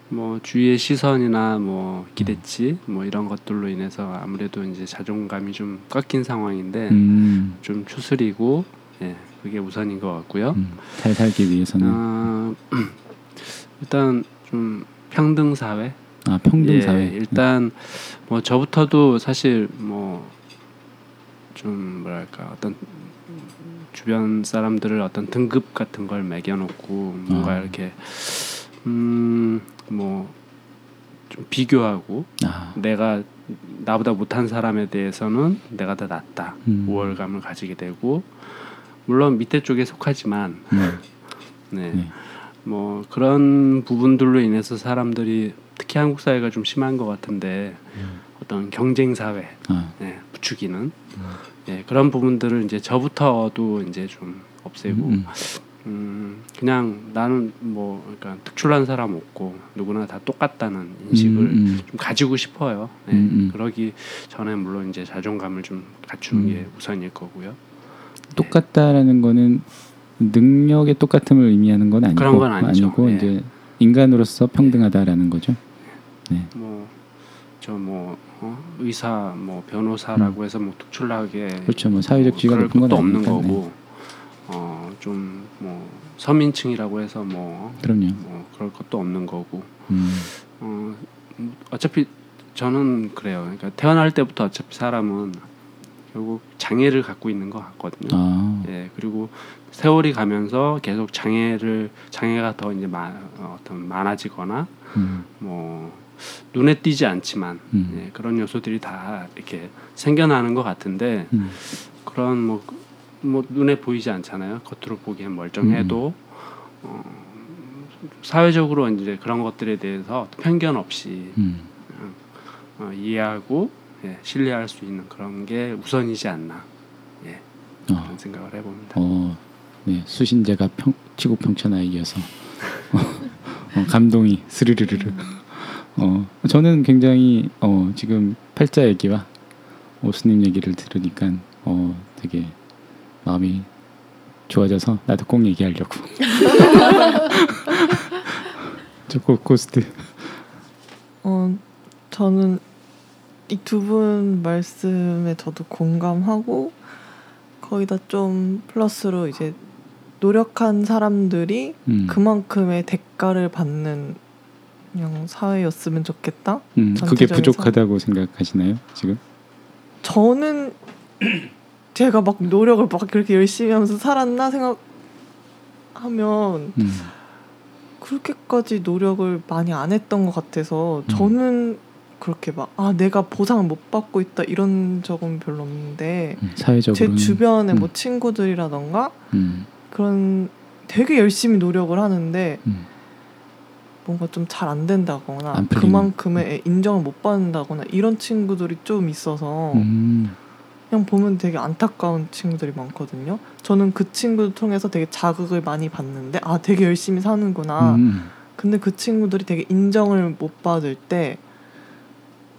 뭐 주위의 시선이나 뭐 기대치 뭐 이런 것들로 인해서 아무래도 이제 자존감이 좀 꺾인 상황인데 음, 좀 추스리고 예 그게 우선인 것 같고요. 음, 잘 살기 위해서는 아, 일단 좀 평등 사회. 아 평등 예, 사회. 일단 뭐 저부터도 사실 뭐 좀 뭐랄까 어떤 주변 사람들을 어떤 등급 같은 걸 매겨놓고 뭔가 아. 이렇게 음뭐 좀 비교하고 아, 내가 나보다 못한 사람에 대해서는 내가 더 낫다 음. 우월감을 가지게 되고 물론 밑에 쪽에 속하지만 네. 네. 네. 뭐 그런 부분들로 인해서 사람들이 특히 한국 사회가 좀 심한 것 같은데 음. 어떤 경쟁 사회 아, 예, 부추기는 예, 그런 부분들을 이제 저부터도 이제 좀 없애고 음, 음, 그냥 나는 뭐 그러니까 특출난 사람 없고 누구나 다 똑같다는 인식을 음, 음. 좀 가지고 싶어요. 예, 음, 음. 그러기 전에 물론 이제 자존감을 좀 갖추는 음. 게 우선일 거고요. 똑같다라는 거는 능력의 똑같음을 의미하는 건 아니고 그런 건 아니죠. 아니고 예. 이제 인간으로서 평등하다라는 거죠. 뭐 저뭐 어? 의사 뭐 변호사라고 해서 뭐 특출나게 음. 그렇죠. 뭐 사회적 뭐 지위가 그럴 높은 건 없는 아니니까, 네. 거고 어 좀 뭐 서민층이라고 해서 뭐, 그럼요. 뭐 그럴 것도 없는 거고 음, 어 어차피 저는 그래요. 그러니까 태어날 때부터 어차피 사람은 결국 장애를 갖고 있는 것 같거든요. 아, 예 그리고 세월이 가면서 계속 장애를 장애가 더 이제 마, 어, 어떤 많아지거나 음, 뭐 눈에 띄지 않지만 음. 예, 그런 요소들이 다 이렇게 생겨나는 것 같은데 음, 그런 뭐, 뭐 눈에 보이지 않잖아요. 겉으로 보기엔 멀쩡해도 어, 사회적으로 이제 그런 것들에 대해서 편견 없이 음. 어, 이해하고 예, 신뢰할 수 있는 그런 게 우선이지 않나 예, 어, 그런 생각을 해봅니다. 어, 네 수신제가 평, 치고 평천하에 이어서 어, 감동이 스르르르르. 어, 저는 굉장히 어, 지금 팔자 얘기와 오스님 얘기를 들으니까 어, 되게 마음이 좋아져서 나도 꼭 얘기하려고. 저 고, 고스트. 어, 저는 이 두 분 말씀에 저도 공감하고 거기다 좀 플러스로 이제 노력한 사람들이 음, 그만큼의 대가를 받는 그냥 사회였으면 좋겠다. 음, 그게 부족하다고 생각하시나요 지금? 저는 제가 막 노력을 막 그렇게 열심히 하면서 살았나 생각하면 음, 그렇게까지 노력을 많이 안 했던 것 같아서 음. 저는 그렇게 막 아 내가 보상을 못 받고 있다 이런 적은 별로 없는데 음, 제 사회적으로는 주변에 뭐 음. 친구들이라던가 음, 그런 되게 열심히 노력을 하는데 음, 뭔가 좀 잘 안 된다거나 안. 그만큼의 인정을 못 받는다거나 이런 친구들이 좀 있어서 음, 그냥 보면 되게 안타까운 친구들이 많거든요. 저는 그 친구들 통해서 되게 자극을 많이 받는데 아 되게 열심히 사는구나. 음, 근데 그 친구들이 되게 인정을 못 받을 때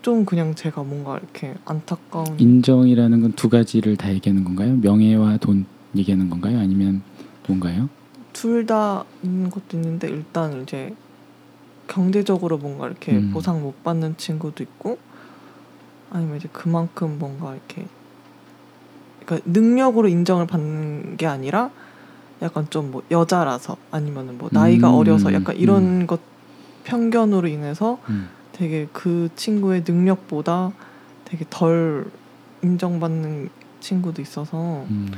좀 그냥 제가 뭔가 이렇게 안타까운 인정이라는 건 두 가지를 다 얘기하는 건가요? 명예와 돈 얘기하는 건가요? 아니면 뭔가요? 둘다 있는 것도 있는데 일단 이제 경제적으로 뭔가 이렇게 음. 보상 못 받는 친구도 있고 아니면 이제 그만큼 뭔가 이렇게 그러니까 능력으로 인정을 받는 게 아니라 약간 좀 뭐 여자라서 아니면은 뭐 나이가 음, 어려서 약간 이런 것 편견으로 인해서 음, 되게 그 친구의 능력보다 되게 덜 인정받는 친구도 있어서 음.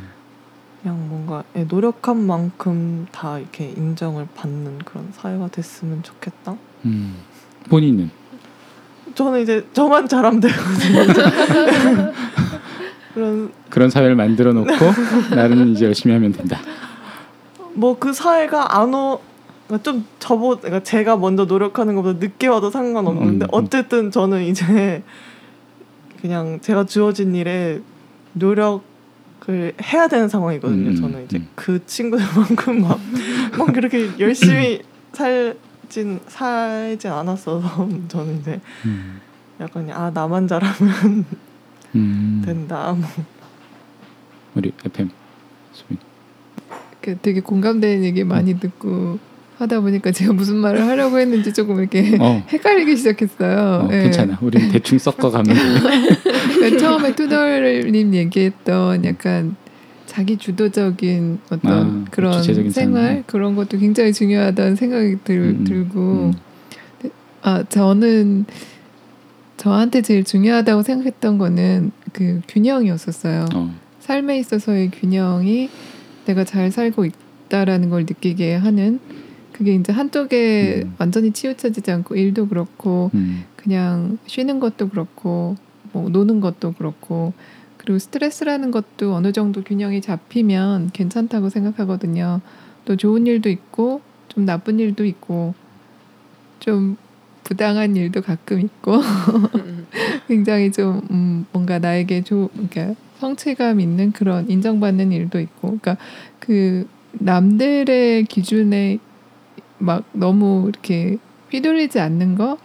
그냥 뭔가 예, 노력한 만큼 다 이렇게 인정을 받는 그런 사회가 됐으면 좋겠다. 음. 본인은 저는 이제 저만 잘하면 되거든요. 그런 그런 사회를 만들어 놓고 나는 이제 열심히 하면 된다. 뭐 그 사회가 안 오. 그러니까 좀 저보 그러니까 제가 먼저 노력하는 것보다 늦게 와도 상관없는데 음, 음. 어쨌든 저는 이제 그냥 제가 주어진 일에 노력 을 해야 되는 상황이거든요. 음, 저는 이제 음. 그 친구들만큼 막, 막 그렇게 열심히 살진 살진 않았어서 저는 이제 음. 약간 아 나만 잘하면 음. 된다. 뭐. 우리 FM 수빈. 그 되게 공감되는 얘기 많이 듣고 하다 보니까 제가 무슨 말을 하려고 했는지 조금 이렇게 어, 헷갈리기 시작했어요. 어 예. 괜찮아. 우리 대충 섞어가면 돼. 그러니까 처음에 투덜님 얘기했던 약간 자기 주도적인 어떤 아, 그런 생활 삶. 그런 것도 굉장히 중요하다는 생각이 들, 음, 들고 음. 아 저는 저한테 제일 중요하다고 생각했던 거는 그 균형이었었어요. 어. 삶에 있어서의 균형이 내가 잘 살고 있다라는 걸 느끼게 하는 그게 이제 한쪽에 음. 완전히 치우쳐지지 않고 일도 그렇고 음. 그냥 쉬는 것도 그렇고 뭐 노는 것도 그렇고 그리고 스트레스라는 것도 어느 정도 균형이 잡히면 괜찮다고 생각하거든요. 또 좋은 일도 있고 좀 나쁜 일도 있고 좀 부당한 일도 가끔 있고 굉장히 좀 음, 뭔가 나에게 좀 그러니까 성취감 있는 그런 인정받는 일도 있고 그러니까 그 남들의 기준에 막 너무 이렇게 휘둘리지 않는 거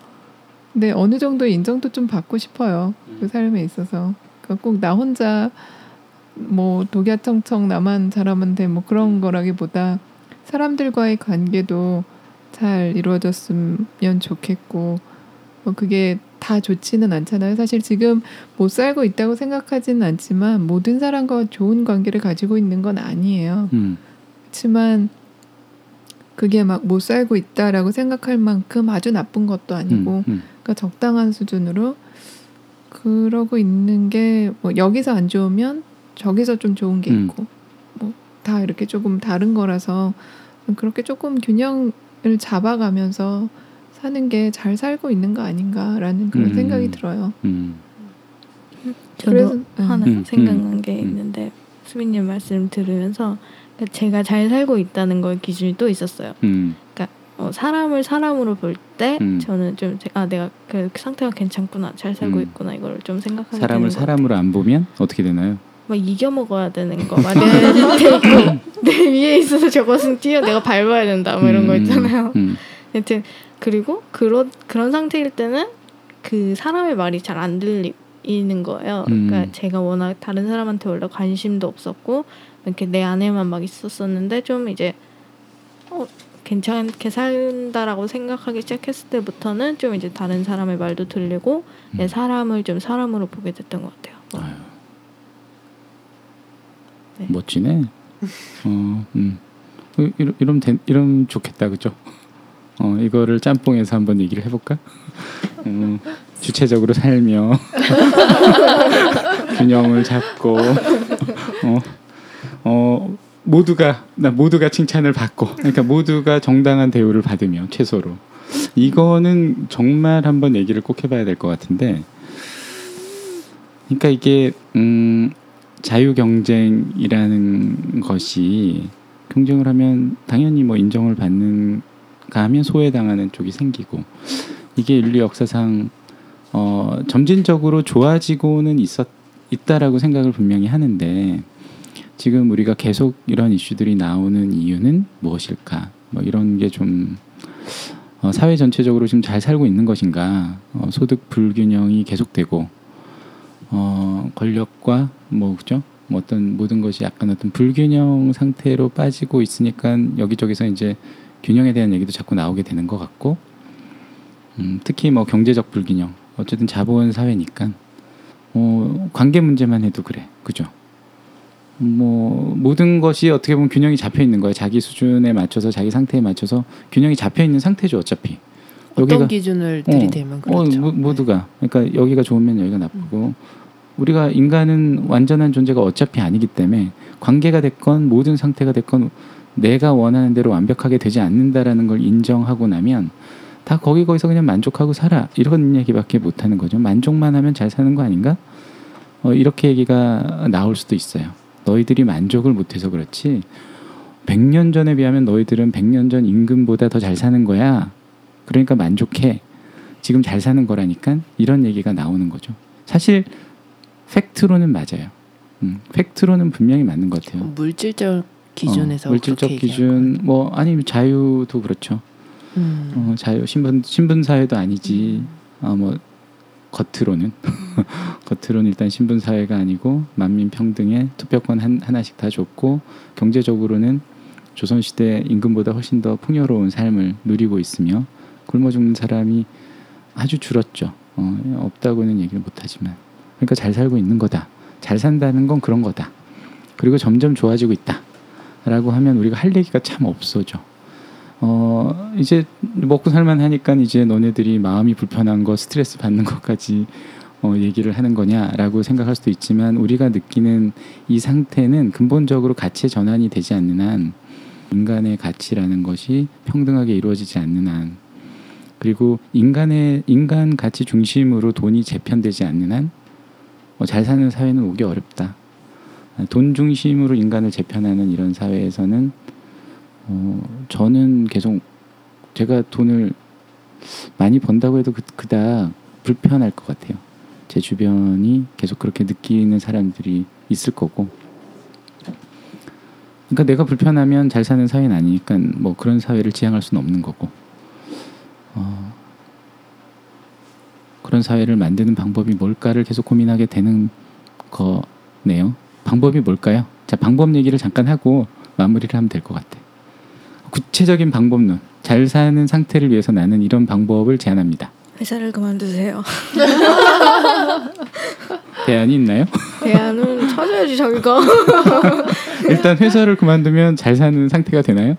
근데 어느 정도 인정도 좀 받고 싶어요 그 삶에 있어서 그러니까 꼭 나 혼자 뭐 독야청청 나만 잘하면 돼 뭐 그런 거라기보다 사람들과의 관계도 잘 이루어졌으면 좋겠고 뭐 그게 다 좋지는 않잖아요. 사실 지금 못 살고 있다고 생각하지는 않지만 모든 사람과 좋은 관계를 가지고 있는 건 아니에요. 음. 그렇지만 그게 막 못 살고 있다라고 생각할 만큼 아주 나쁜 것도 아니고 음. 음. 그러니까 적당한 수준으로 그러고 있는 게 뭐 여기서 안 좋으면 저기서 좀 좋은 게 음. 있고 뭐 다 이렇게 조금 다른 거라서 그렇게 조금 균형을 잡아가면서 사는 게 잘 살고 있는 거 아닌가라는 그런 음. 생각이 들어요. 음. 저도 그래서, 음. 하나 음, 생각난 게 음. 있는데 수빈님 말씀 들으면서 그러니까 제가 잘 살고 있다는 걸 기준이 또 있었어요. 음. 어, 사람을 사람으로 볼때 음. 저는 좀 아 내가 그 상태가 괜찮구나 잘 살고 음. 있구나 이걸 좀 생각하게 사람을 사람으로 안 보면 어떻게 되나요? 막 이겨 먹어야 되는 거, 막 내 밑에 있고 내 위에 있어서 저것은 뛰어 내가 밟아야 된다, 뭐 이런 거 음, 있잖아요. 음. 여튼 그리고 그런 그런 상태일 때는 그 사람의 말이 잘 안 들리는 거예요. 음. 그러니까 제가 워낙 다른 사람한테 원래 관심도 없었고 이렇게 내 안에만 막 있었었는데 좀 이제 어, 괜찮게 산다라고 생각하기 시작했을 때부터는 좀 이제 다른 사람의 말도 들리고 내 음. 사람을 좀 사람으로 보게 됐던 것 같아요. 뭐. 아유. 네. 멋지네. 어, 음. 어, 이러, 이러면 된, 이러면 좋겠다, 그죠? 어, 이거를 짬뽕에서 한번 얘기를 해볼까? 음, 주체적으로 살며 균형을 잡고 어, 어, 모두가 나 모두가 칭찬을 받고 그러니까 모두가 정당한 대우를 받으며 최소로. 이거는 정말 한번 얘기를 꼭 해봐야 될 것 같은데 그러니까 이게 음, 자유 경쟁이라는 것이 경쟁을 하면 당연히 뭐 인정을 받는가 하면 소외당하는 쪽이 생기고 이게 인류 역사상 어, 점진적으로 좋아지고는 있었 있다라고 생각을 분명히 하는데 지금 우리가 계속 이런 이슈들이 나오는 이유는 무엇일까? 뭐 이런 게좀 어, 사회 전체적으로 지금 잘 살고 있는 것인가? 어, 소득 불균형이 계속되고 어, 권력과 뭐 그죠? 뭐 어떤 모든 것이 약간 어떤 불균형 상태로 빠지고 있으니까 여기저기서 이제 균형에 대한 얘기도 자꾸 나오게 되는 것 같고 음, 특히 뭐 경제적 불균형 어쨌든 자본 사회니까 어, 관계 문제만 해도 그래 그죠? 뭐 모든 것이 어떻게 보면 균형이 잡혀 있는 거예요. 자기 수준에 맞춰서 자기 상태에 맞춰서 균형이 잡혀 있는 상태죠 어차피. 어떤 여기가 기준을 들이대면 어, 그렇죠. 모, 모두가 그러니까 여기가 좋으면 여기가 나쁘고 우리가 인간은 완전한 존재가 어차피 아니기 때문에 관계가 됐건 모든 상태가 됐건 내가 원하는 대로 완벽하게 되지 않는다라는 걸 인정하고 나면 다 거기 거기서 그냥 만족하고 살아 이런 얘기밖에 못 하는 거죠. 만족만 하면 잘 사는 거 아닌가? 어, 이렇게 얘기가 나올 수도 있어요. 너희들이 만족을 못해서 그렇지. 100년 전에 비하면 너희들은 100년 전 임금보다 더 잘 사는 거야. 그러니까 만족해. 지금 잘 사는 거라니까 이런 얘기가 나오는 거죠. 사실 팩트로는 맞아요. 음, 팩트로는 분명히 맞는 것 같아요. 물질적 기준에서 어, 물질적 기준 뭐 아니면 자유도 그렇죠. 음. 어, 자유 신분 신분 사회도 아니지. 어, 뭐 겉으로는 겉으로는 일단 신분 사회가 아니고 만민 평등에 투표권 한, 하나씩 다 줬고 경제적으로는 조선 시대 임금보다 훨씬 더 풍요로운 삶을 누리고 있으며 굶어 죽는 사람이 아주 줄었죠. 어, 없다고는 얘기를 못하지만 그러니까 잘 살고 있는 거다. 잘 산다는 건 그런 거다. 그리고 점점 좋아지고 있다 라고 하면 우리가 할 얘기가 참 없어져. 어 이제 먹고 살만 하니까 이제 너네들이 마음이 불편한 거 스트레스 받는 것까지 어 얘기를 하는 거냐라고 생각할 수도 있지만 우리가 느끼는 이 상태는 근본적으로 가치의 전환이 되지 않는 한 인간의 가치라는 것이 평등하게 이루어지지 않는 한 그리고 인간의 인간 가치 중심으로 돈이 재편되지 않는 한 어, 잘 사는 사회는 오기 어렵다. 돈 중심으로 인간을 재편하는 이런 사회에서는 어, 저는 계속 제가 돈을 많이 번다고 해도 그, 그닥 불편할 것 같아요. 제 주변이 계속 그렇게 느끼는 사람들이 있을 거고. 그러니까 내가 불편하면 잘 사는 사회는 아니니까 뭐 그런 사회를 지향할 수는 없는 거고. 어, 그런 사회를 만드는 방법이 뭘까를 계속 고민하게 되는 거네요. 방법이 뭘까요? 자, 방법 얘기를 잠깐 하고 마무리를 하면 될 것 같아. 구체적인 방법론. 잘 사는 상태를 위해서 나는 이런 방법을 제안합니다. 회사를 그만두세요. 대안이 있나요? 대안은 찾아야지 자기가. 일단 회사를 그만두면 잘 사는 상태가 되나요?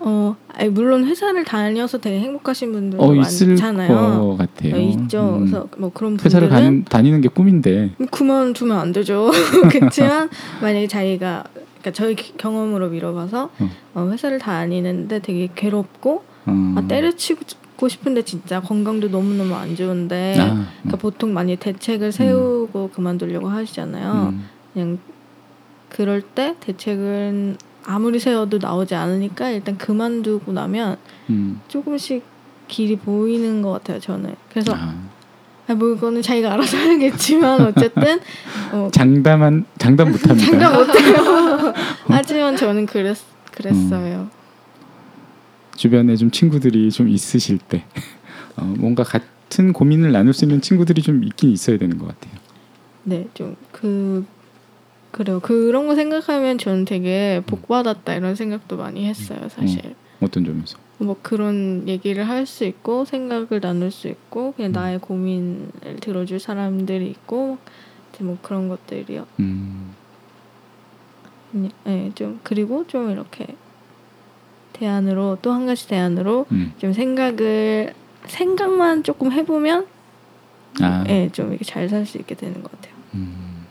어, 아니, 물론 회사를 다녀서 되게 행복하신 분들 어 많잖아요. 것 같아요. 네, 있죠. 음. 그래서 뭐 그런 회사를 분들은 가는, 다니는 게 꿈인데. 그만 두면 안 되죠. 그렇지만 만약에 자기가 그러니까 저희 기- 경험으로 미뤄봐서 어. 어, 회사를 다니는데 되게 괴롭고 어. 아, 때려치고 싶은데 진짜 건강도 너무 너무 안 좋은데 아, 그러니까 보통 많이 대책을 세우고 그만두려고 하시잖아요. 음. 그냥 그럴 때 대책은 아무리 세워도 나오지 않으니까 일단 그만두고 나면 음. 조금씩 길이 보이는 것 같아요. 저는 그래서 아. 아, 뭐 이거는 자기가 알아서 하겠지만 어쨌든 어, 장담한 장담 못합니다. 장담 못해요. 하지만 저는 그랬 그랬어요. 주변에 좀 친구들이 좀 있으실 때 어, 뭔가 같은 고민을 나눌 수 있는 친구들이 좀 있긴 있어야 되는 것 같아요. 네, 좀 그 그래요. 그런 거 생각하면 저는 되게 복 받았다 이런 생각도 많이 했어요. 사실 어떤 점에서? 뭐 그런 얘기를 할 수 있고 생각을 나눌 수 있고 그냥 음. 나의 고민을 들어줄 사람들이 있고 이제 뭐 그런 것들이요. 음. 네, 좀 그리고 좀 이렇게 대안으로 또 한 가지 대안으로 음. 좀 생각을 생각만 조금 해보면 아. 네, 좀 이렇게 잘 살 수 있게 되는 것 같아요. 음.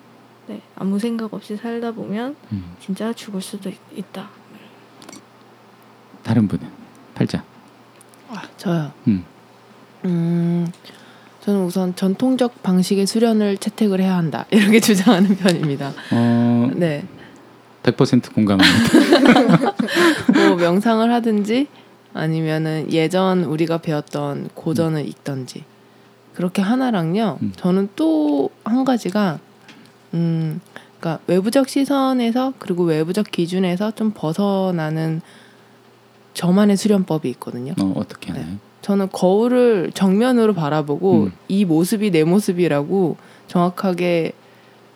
네, 아무 생각 없이 살다 보면 음. 진짜 죽을 수도 있, 있다. 다른 분은 팔자. 아, 저요. 음. 음, 저는 우선 전통적 방식의 수련을 채택을 해야 한다 이렇게 주장하는 편입니다. 어, 네, 100% 공감합니다. 뭐 명상을 하든지 아니면은 예전 우리가 배웠던 고전을 읽던지 그렇게 하나랑요. 음. 저는 또 한 가지가 음, 그러니까 외부적 시선에서 그리고 외부적 기준에서 좀 벗어나는 저만의 수련법이 있거든요. 어, 어떻게 하나요? 저는 거울을 정면으로 바라보고 음. 이 모습이 내 모습이라고 정확하게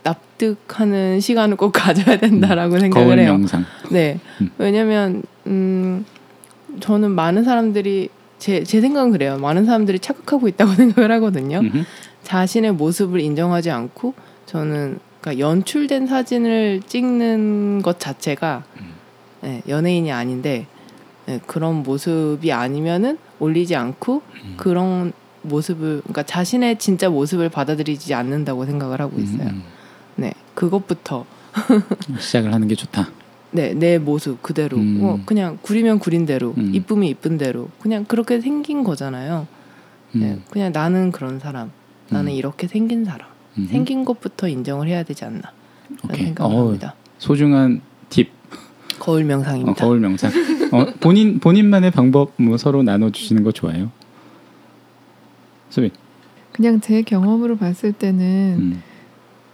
납득하는 시간을 꼭 가져야 된다라고 생각을 거울 해요. 영상. 네. 음. 왜냐면 음 저는 많은 사람들이 제, 제 생각은 그래요. 많은 사람들이 착각하고 있다고 생각을 하거든요. 음흠. 자신의 모습을 인정하지 않고 저는 그러니까 연출된 사진을 찍는 것 자체가 음. 네, 연예인이 아닌데 네, 그런 모습이 아니면은 올리지 않고 음. 그런 모습을 그러니까 자신의 진짜 모습을 받아들이지 않는다고 생각을 하고 있어요. 음, 네, 그것부터 음. 시작을 하는 게 좋다. 네, 내 모습 그대로 음. 뭐 그냥 구리면 구린 대로 음. 이쁘면 이쁜 대로 그냥 그렇게 생긴 거잖아요. 네, 음. 그냥 나는 그런 사람, 나는 음. 이렇게 생긴 사람, 음. 생긴 것부터 인정을 해야 되지 않나 라는 오케이. 생각을 어, 합니다. 소중한 팁. 거울 어, 명상입니다. 거울 명상. 어, 본인 본인만의 방법 뭐 서로 나눠 주시는 거 좋아요. 수빈. 그냥 제 경험으로 봤을 때는 음.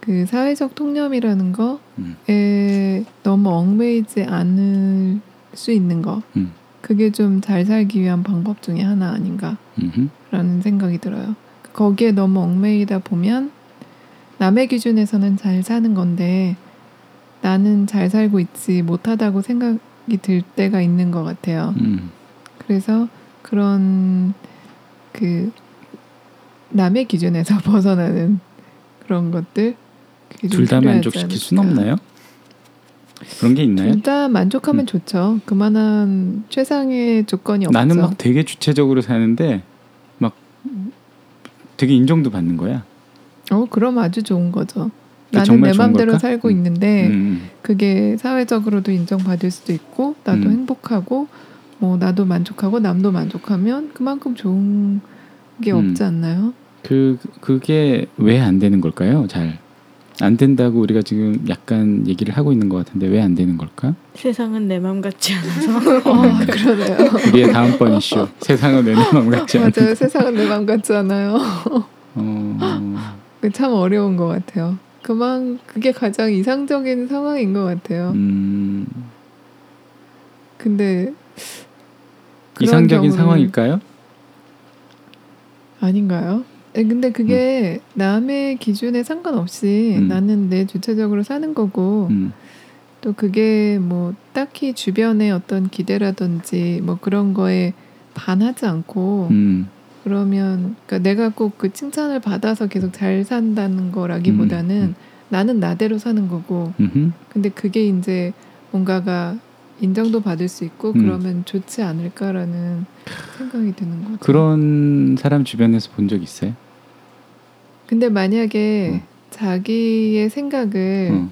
그 사회적 통념이라는 음. 거에 너무 얽매이지 않을 수 있는 거 음. 그게 좀 잘 살기 위한 방법 중에 하나 아닌가라는 음흠. 생각이 들어요. 거기에 너무 얽매이다 보면 남의 기준에서는 잘 사는 건데 나는 잘 살고 있지 못하다고 생각 이 들 때가 있는 것 같아요. 음. 그래서 그런 그 남의 기준에서 벗어나는 그런 것들 둘 다 만족시킬 수는 없나요? 그런 게 있나요? 둘 다 만족하면 음. 좋죠. 그만한 최상의 조건이 없죠. 나는 막 되게 주체적으로 사는데 막 되게 인정도 받는 거야. 어 그럼 아주 좋은 거죠. 나는 내 마음대로? 살고 음. 있는데 음. 그게 사회적으로도 인정받을 수도 있고 나도 음. 행복하고 뭐 나도 만족하고 남도 만족하면 그만큼 좋은 게 음. 없지 않나요? 그 그게 왜 안 되는 걸까요? 잘 안 된다고 우리가 지금 약간 얘기를 하고 있는 것 같은데 왜 안 되는 걸까? 세상은 내 맘 같지 않아서 어, 그러네요. 우리의 다음번 이슈 세상은 내 마음 같지 않은. 맞아요. 세상은 내 맘 같지 않아요. 어, 그게 참 어려운 것 같아요. 그만 그게 가장 이상적인 상황인 것 같아요. 음, 근데 이상적인 상황일까요? 아닌가요? 에, 근데 그게 남의 기준에 상관없이 음. 나는 내 주체적으로 사는 거고 음, 또 그게 뭐 딱히 주변의 어떤 기대라든지 뭐 그런 거에 반하지 않고 음, 그러면 그러니까 내가 꼭 그 칭찬을 받아서 계속 잘 산다는 거라기보다는 음, 음. 나는 나대로 사는 거고 음흠. 근데 그게 이제 뭔가가 인정도 받을 수 있고 음. 그러면 좋지 않을까라는 생각이 드는 거죠. 그런 사람 주변에서 본 적 있어요? 근데 만약에 어. 자기의 생각을 어,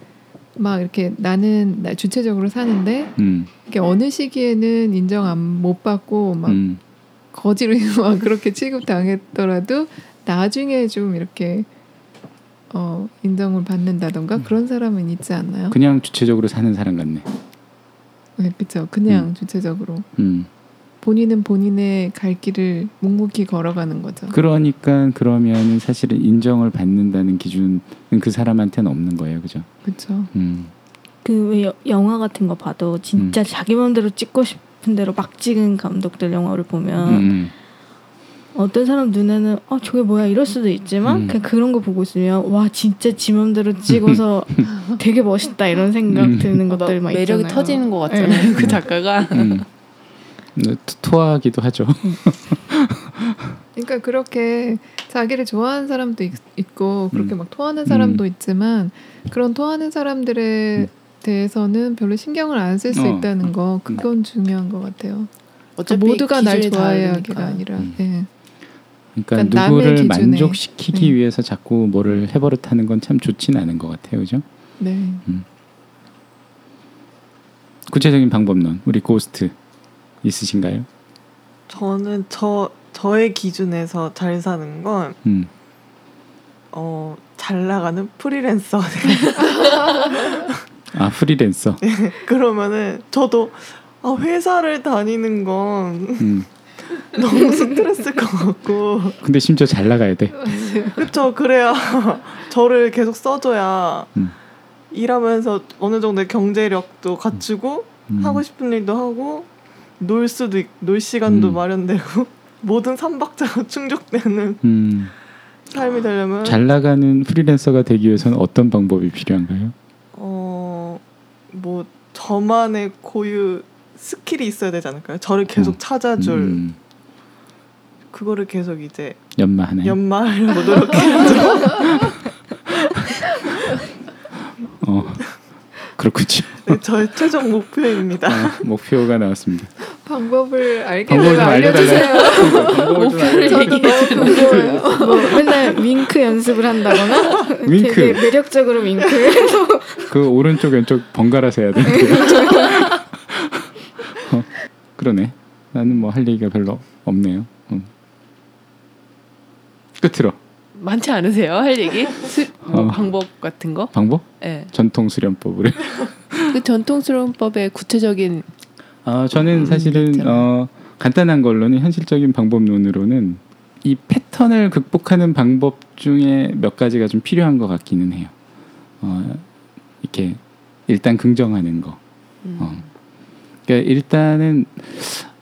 막 이렇게 나는 나 주체적으로 사는데 음, 이게 어느 시기에는 인정 안 못 받고 막 음, 거지로 막 그렇게 취급당했더라도 나중에 좀 이렇게 어 인정을 받는다던가 그런 사람은 있지 않나요? 그냥 주체적으로 사는 사람 같네. 네, 그렇죠. 그냥 주체적으로 음, 본인은 본인의 갈 길을 묵묵히 걸어가는 거죠. 그러니까 그러면은 사실은 인정을 받는다는 기준은 그 사람한테는 없는 거예요, 그죠? 그렇죠. 음, 그 영화 같은 거 봐도 진짜 자기 마음대로 찍고 싶 은 대로 막 찍은 감독들 영화를 보면 음, 어떤 사람 눈에는 아 저게 뭐야 이럴 수도 있지만 음. 그냥 그런 거 보고 있으면 와 진짜 지 맘대로 찍어서 되게 멋있다 이런 생각 음. 드는 막 것들 막 매력이 있잖아요. 터지는 것 같잖아요. 그 작가가 음. 네, 토- 토하기도 하죠. 그러니까 그렇게 자기를 좋아하는 사람도 있, 고 그렇게 음. 막 토하는 사람도 음. 있지만 그런 토하는 사람들에 대해서는 별로 신경을 안 쓸 수 어. 있다는 거 그건 중요한 것 같아요. 어차피 모두가 날 기준이 좋아해야 다르니까. 하기가 아니라 음. 예. 그러니까, 그러니까 누구를. 만족시키기 음. 위해서 자꾸 뭐를 해버릇하는 건 참 좋지는 않은 것 같아요, 그죠? 네. 구체적인 방법론 우리 고스트 있으신가요? 저는 저 저의 기준에서 잘 사는 건 음, 어, 잘 나가는 프리랜서. 아 프리랜서. 그러면은 저도 아, 회사를 다니는 건 음, 너무 스트레스일 것 같고 근데 심지어 잘 나가야 돼. 그쵸 그래야 저를 계속 써줘야 음. 일하면서 어느 정도의 경제력도 갖추고 음, 하고 싶은 일도 하고 놀 수도 있, 놀 시간도 음. 마련되고 모든 삼박자가 충족되는 음, 삶이 되려면 잘 나가는 프리랜서가 되기 위해서는 어떤 방법이 필요한가요? 어 뭐 저만의 고유 스킬이 있어야 되지 않을까요? 저를 계속 음. 찾아줄 음, 그거를 계속 이제 연마하나요? 연마하려고 노력해야죠. 어, 그렇군요. 네, 저의 최종 목표입니다. 아, 목표가 나왔습니다. 방법을 알게 방법을 알려주세요. 저도 너무 궁금해요. 뭐 맨날 윙크 연습을 한다거나 윙크. 되게 매력적으로 윙크. 그 오른쪽 왼쪽 번갈아서 해야 되는데. 어, 그러네. 나는 뭐 할 얘기가 별로 없네요. 음. 끝으로 많지 않으세요? 할 얘기? 수, 뭐 어. 방법 같은 거? 방법 예. 전통 수련법으로. 그 전통스러운법의 구체적인 어, 저는 음, 사실은 있잖아요. 어, 간단한 걸로는 현실적인 방법론으로는 이 패턴을 극복하는 방법 중에 몇 가지가 좀 필요한 것 같기는 해요. 어, 이렇게 일단 긍정하는 거. 음. 어. 그러니까 일단은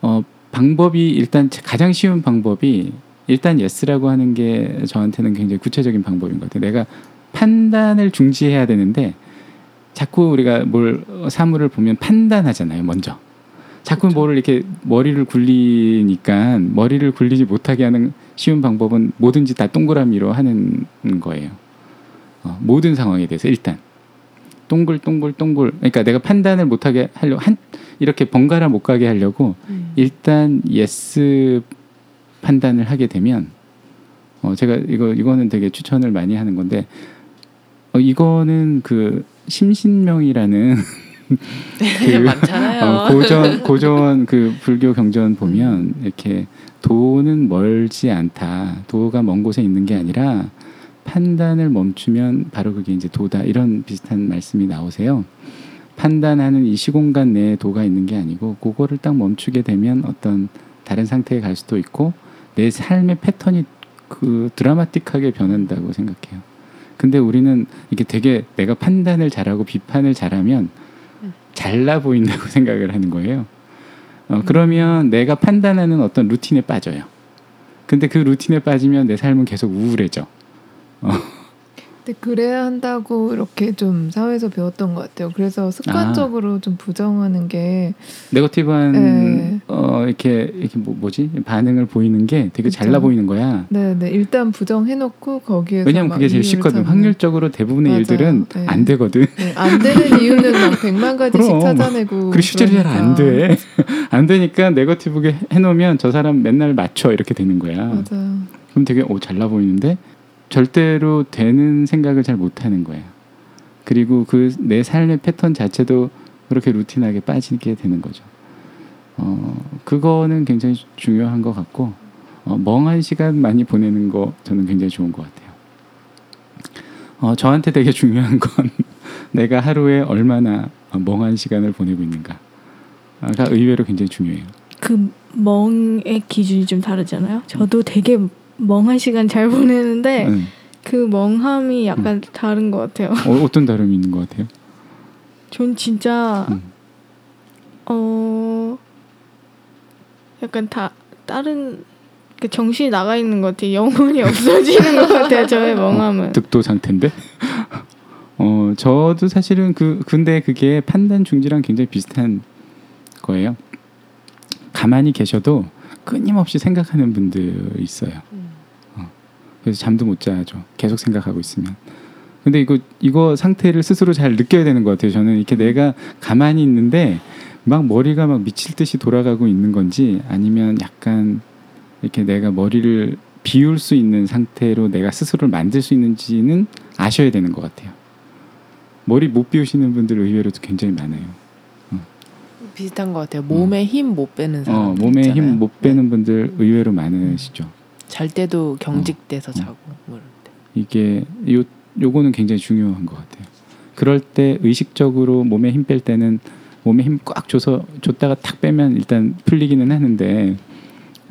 어, 방법이 일단 가장 쉬운 방법이 일단 yes라고 하는 게 저한테는 굉장히 구체적인 방법인 것 같아요. 내가 판단을 중지해야 되는데 자꾸 우리가 뭘 어, 사물을 보면 판단하잖아요. 먼저 자꾸 뭐를 이렇게 머리를 굴리니까 머리를 굴리지 못하게 하는 쉬운 방법은 뭐든지 다 동그라미로 하는 거예요. 어, 모든 상황에 대해서 일단 동글 동글 동글 그러니까 내가 판단을 못하게 하려 한 이렇게 번갈아 못 가게 하려고 음. 일단 yes 판단을 하게 되면 어 제가 이거 이거는 되게 추천을 많이 하는 건데 어 이거는 그 심신명이라는 그 많잖아요. 어, 고전 고전 그 불교 경전 보면 이렇게 도는 멀지 않다. 도가 먼 곳에 있는 게 아니라 판단을 멈추면 바로 그게 이제 도다. 이런 비슷한 말씀이 나오세요. 판단하는 이 시공간 내에 도가 있는 게 아니고 그거를 딱 멈추게 되면 어떤 다른 상태에 갈 수도 있고 내 삶의 패턴이 그 드라마틱하게 변한다고 생각해요. 근데 우리는 이게 되게 내가 판단을 잘하고 비판을 잘하면 잘나 보인다고 생각을 하는 거예요. 어, 그러면 내가 판단하는 어떤 루틴에 빠져요. 근데 그 루틴에 빠지면 내 삶은 계속 우울해져. 근데 그래야 한다고 이렇게 좀 사회에서 배웠던 것 같아요. 그래서 습관적으로 좀 부정하는 게 네거티브한 네. 어, 이렇게 이렇게 뭐, 뭐지 반응을 보이는 게 되게 그쵸. 잘나 보이는 거야. 네, 네. 일단 부정해놓고 거기에서 왜냐면 막 그게 제일 쉽거든. 찾는. 확률적으로 대부분의 맞아요. 일들은 네. 안 되거든. 네, 안 되는 이유는 막 백만 가지씩 그럼. 찾아내고 그리고 실제로 그러니까. 돼. 안 되니까 네거티브게 해놓으면 저 사람 맨날 맞춰 이렇게 되는 거야. 맞아요. 그럼 되게 오 잘나 보이는데 절대로 되는 생각을 잘 못하는 거예요. 그리고 그 내 삶의 패턴 자체도 그렇게 루틴하게 빠지게 되는 거죠. 어 그거는 굉장히 중요한 것 같고 어, 멍한 시간 많이 보내는 거 저는 굉장히 좋은 것 같아요. 어 저한테 되게 중요한 건 내가 하루에 얼마나 멍한 시간을 보내고 있는가가 의외로 굉장히 중요해요. 그 멍의 기준이 좀 다르잖아요. 저도 되게 멍한 시간 잘 보내는데 응. 그 멍함이 약간 다른 것 같아요. 어, 어떤 다름이 있는 것 같아요? 전 진짜 음. 어 약간 다 다른 그 정신이 나가 있는 것 같아요. 영혼이 없어지는 것 같아요. 저의 멍함은. 득도 상태인데. 어, 저도 사실은 그 근데 그게 판단 중지랑 굉장히 비슷한 거예요. 가만히 계셔도 끊임없이 생각하는 분들 있어요. 어, 그래서 잠도 못 자죠. 계속 생각하고 있으면. 근데 이거 이거 상태를 스스로 잘 느껴야 되는 것 같아요. 저는 이렇게 내가 가만히 있는데 막 머리가 막 미칠 듯이 돌아가고 있는 건지 아니면 약간 이렇게 내가 머리를 비울 수 있는 상태로 내가 스스로를 만들 수 있는지는 아셔야 되는 것 같아요. 머리 못 비우시는 분들 의외로도 굉장히 많아요. 비슷한 것 같아요. 몸에 힘못 빼는 사람. 어, 몸에 힘 못 빼는 분들 의외로 많으시죠. 잘 때도 경직돼서 어. 자고 때. 이게 요 요거는 굉장히 중요한 것 같아요. 그럴 때 의식적으로 몸에 힘 뺄 때는 몸에 힘 꽉 줘서 줬다가 탁 빼면 일단 풀리기는 하는데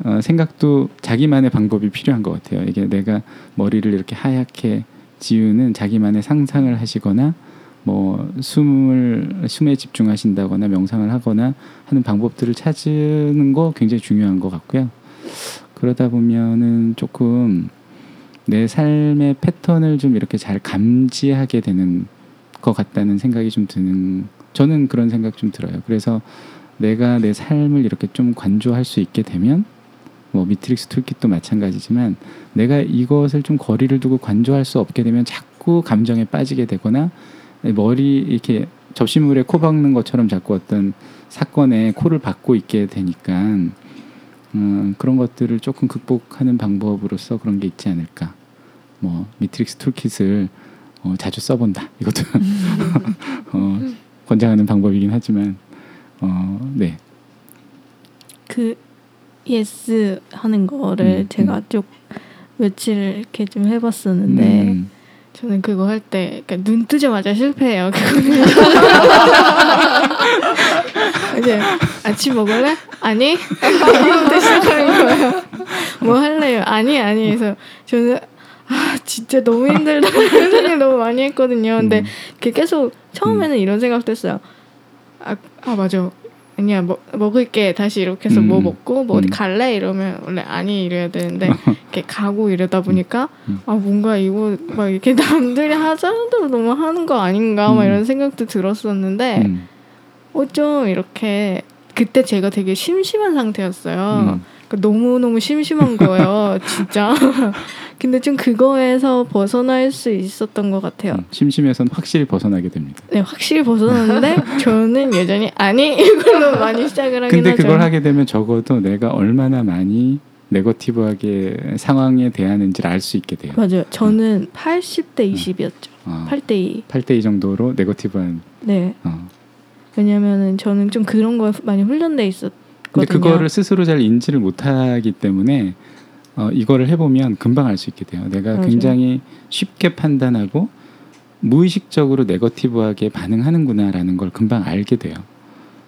어, 생각도 자기만의 방법이 필요한 것 같아요. 이게 내가 머리를 이렇게 하얗게 지우는 자기만의 상상을 하시거나 뭐 숨을 숨에 집중하신다거나 명상을 하거나 하는 방법들을 찾는 거 굉장히 중요한 것 같고요. 그러다 보면은 조금 내 삶의 패턴을 좀 이렇게 잘 감지하게 되는 것 같다는 생각이 좀 드는 저는 그런 생각 좀 들어요. 그래서 내가 내 삶을 이렇게 좀 관조할 수 있게 되면 뭐 미트릭스 toolkit도 마찬가지지만 내가 이것을 좀 거리를 두고 관조할 수 없게 되면 자꾸 감정에 빠지게 되거나 머리 이렇게 접시물에 코 박는 것처럼 자꾸 어떤 사건에 코를 박고 있게 되니까 음, 그런 것들을 조금 극복하는 방법으로서 그런 게 있지 않을까. 뭐 미트릭스 toolkit을 어, 자주 써본다. 이것도 어, 권장하는 방법이긴 하지만 어, 네. 그 yes 하는 거를 음, 제가 쭉 며칠 이렇게 좀 해봤었는데 음, 저는 그거 할때 그러니까 눈 뜨자마자 실패해요. 이제 아침 먹을래? 아니 이거부터 시작하는 거예요. 뭐 할래요? 아니 아니 해서 저는 아 진짜 너무 힘들다 이런 생각 너무 많이 했거든요. 근데 음. 계속 처음에는 이런 생각도 했어요. 아, 아 맞아. 아니야 먹, 먹을게 다시 이렇게 해서 뭐 음. 먹고 뭐 어디 음. 갈래 이러면 원래 아니 이래야 되는데 이렇게 가고 이러다 보니까 음. 아 뭔가 이거 막 이렇게 남들이 하자는 대로 너무 하는 거 아닌가 막 음. 이런 생각도 들었었는데 음, 어 좀 이렇게 그때 제가 되게 심심한 상태였어요. 음. 그러니까 너무 너무 심심한 거예요, 진짜. 근데 좀 그거에서 벗어날 수 있었던 것 같아요. 음, 심심해서는 확실히 벗어나게 됩니다. 네, 확실히 벗어났는데 저는 여전히 아니 이걸로 많이 시작을 하긴 근데 하죠. 그걸 하게 되면 적어도 내가 얼마나 많이 네거티브하게 상황에 대하는지를 알 수 있게 돼요. 맞아요. 저는 80대 20이었죠. 어, 8대 2. 8대 2 정도로 네거티브한 네. 어. 왜냐면은 저는 좀 그런 거에 많이 훈련돼 있었거든요. 근데 그거를 스스로 잘 인지를 못하기 때문에 어, 이거를 해보면 금방 알 수 있게 돼요. 내가 맞아요. 굉장히 쉽게 판단하고 무의식적으로 네거티브하게 반응하는구나라는 걸 금방 알게 돼요.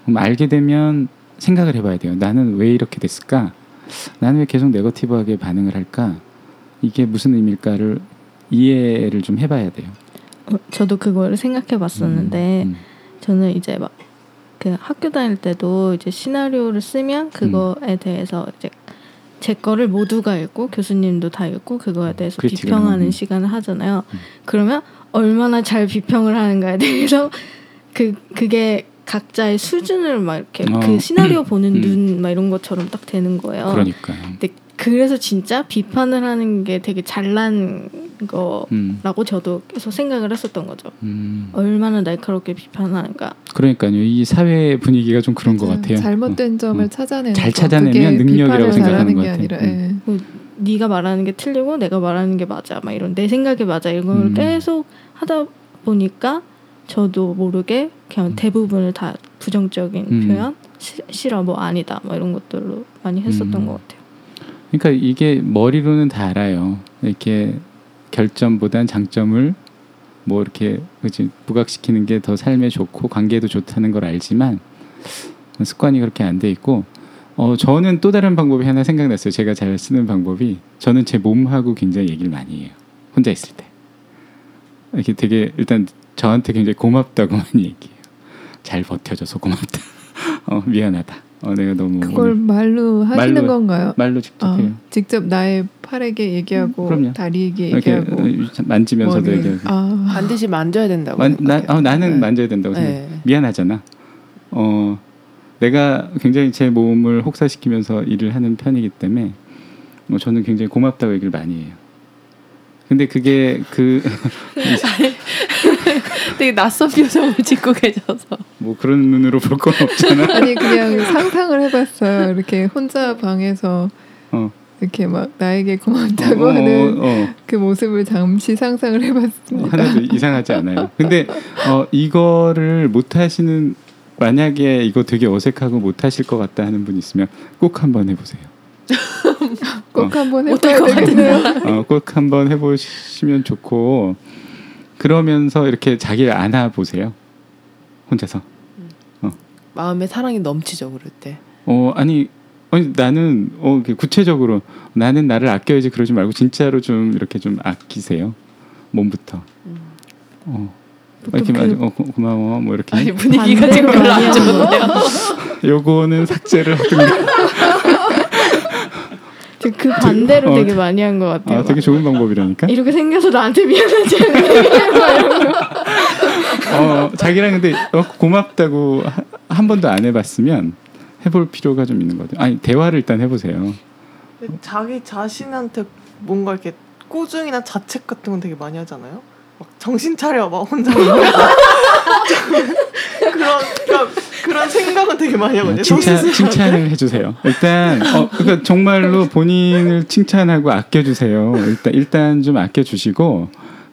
그럼 알게 되면 생각을 해봐야 돼요. 나는 왜 이렇게 됐을까? 나는 왜 계속 네거티브하게 반응을 할까? 이게 무슨 의미일까를 이해를 좀 해봐야 돼요. 어, 저도 그거를 생각해 봤었는데 음, 저는 이제 막 그 학교 다닐 때도 이제 시나리오를 쓰면 그거에 대해서 이제 제 거를 모두가 읽고 교수님도 다 읽고 그거에 대해서 크리틱을 비평하는 하는. 시간을 하잖아요. 음. 그러면 얼마나 잘 비평을 하는가에 대해서 그 그게 각자의 수준을 막 이렇게 어. 그 시나리오 보는 음. 눈막 이런 것처럼 딱 되는 거예요. 그러니까요. 근데 그래서 진짜 비판을 하는 게 되게 잘난 거라고 음, 저도 계속 생각을 했었던 거죠. 음. 얼마나 날카롭게 비판하는가. 그러니까요. 이 사회 분위기가 좀 그런 것 맞아요. 같아요. 잘못된 점을 음. 찾아내는 잘 거. 찾아내면 능력이라고 생각하는 것게 같아요. 아니라 음. 예. 네가 말하는 게 틀리고 내가 말하는 게 맞아. 막 이런 내 생각이 맞아. 이런 걸 음. 계속 하다 보니까 저도 모르게 그냥 음. 대부분을 다 부정적인 음. 표현 시- 싫어 뭐 아니다 뭐 이런 것들로 많이 했었던 음. 것 같아요. 그러니까 이게 머리로는 다 알아요. 이렇게 결점보단 장점을 뭐 이렇게 그치 부각시키는 게 더 삶에 좋고 관계에도 좋다는 걸 알지만 습관이 그렇게 안 돼 있고 어 저는 또 다른 방법이 하나 생각났어요. 제가 잘 쓰는 방법이 저는 제 몸하고 굉장히 얘기를 많이 해요. 혼자 있을 때 이렇게 되게 일단 저한테 굉장히 고맙다고 많이 얘기해요. 잘 버텨줘서 고맙다. 어 미안하다. 어 내가 너무 그걸 오늘 말로 하시는 말로- 건가요? 말로 직접 아, 해요. 직접 나의 팔에게 얘기하고 그럼요. 다리에게 얘기하고 어, 만지면서도 머리. 얘기하고 아, 반드시 만져야 된다고 만, 나. 어, 나는 네. 만져야 된다고 생각해. 네. 미안하잖아. 어, 내가 굉장히 제 몸을 혹사시키면서 일을 하는 편이기 때문에 어, 저는 굉장히 고맙다고 얘기를 많이 해요. 근데 그게 그 되게 낯선 표정을 짓고 계셔서 뭐 그런 눈으로 볼 건 없잖아. 아니 그냥 상상을 해봤어요. 이렇게 혼자 방에서 어. 이렇게 막 나에게 고맙다고 어, 하는 어, 그 모습을 잠시 상상을 어, 해봤습니다. 하나도 이상하지 않아요. 근데 어, 이거를 못 하시는 만약에 이거 되게 어색하고 못 하실 것 같다 하는 분 있으면 꼭 한번 해보세요. 꼭 어. 한번 해봐야 것 되겠네요. 어, 꼭 한번 해보시면 좋고 그러면서 이렇게 자기를 안아보세요. 혼자서. 마음에 사랑이 넘치죠 그럴 때. 어 아니 아니 나는 어 구체적으로 나는 나를 아껴야지 그러지 말고 진짜로 좀 이렇게 좀 아끼세요. 몸부터. 음. 어. 이렇게 그말 어, 고- 고마워 뭐 이렇게. 아니 분위기가 지금 별로 안 좋은데요. 요거는 삭제를 하든가 저그 반대로 어, 되게 많이 한 것 같아요. 아 되게 좋은 방법이라니까 이렇게 생겨서 나한테 미안하지 않아. 어 자기랑 근데 어, 고맙다고 하- 한 번도 안 해봤으면 해볼 필요가 좀 있는 것 같아요 아니 대화를 일단 해보세요 자기 자신한테 뭔가 이렇게 꾸중이나 자책 같은 건 되게 많이 하잖아요. 막 정신 차려 막 혼자 그런 그러니까 그런 생각은 되게 많이 하거든요. 칭찬. 칭찬을 해주세요. 일단 어 그러니까 정말로 본인을 칭찬하고 아껴주세요. 일단 일단 좀 아껴주시고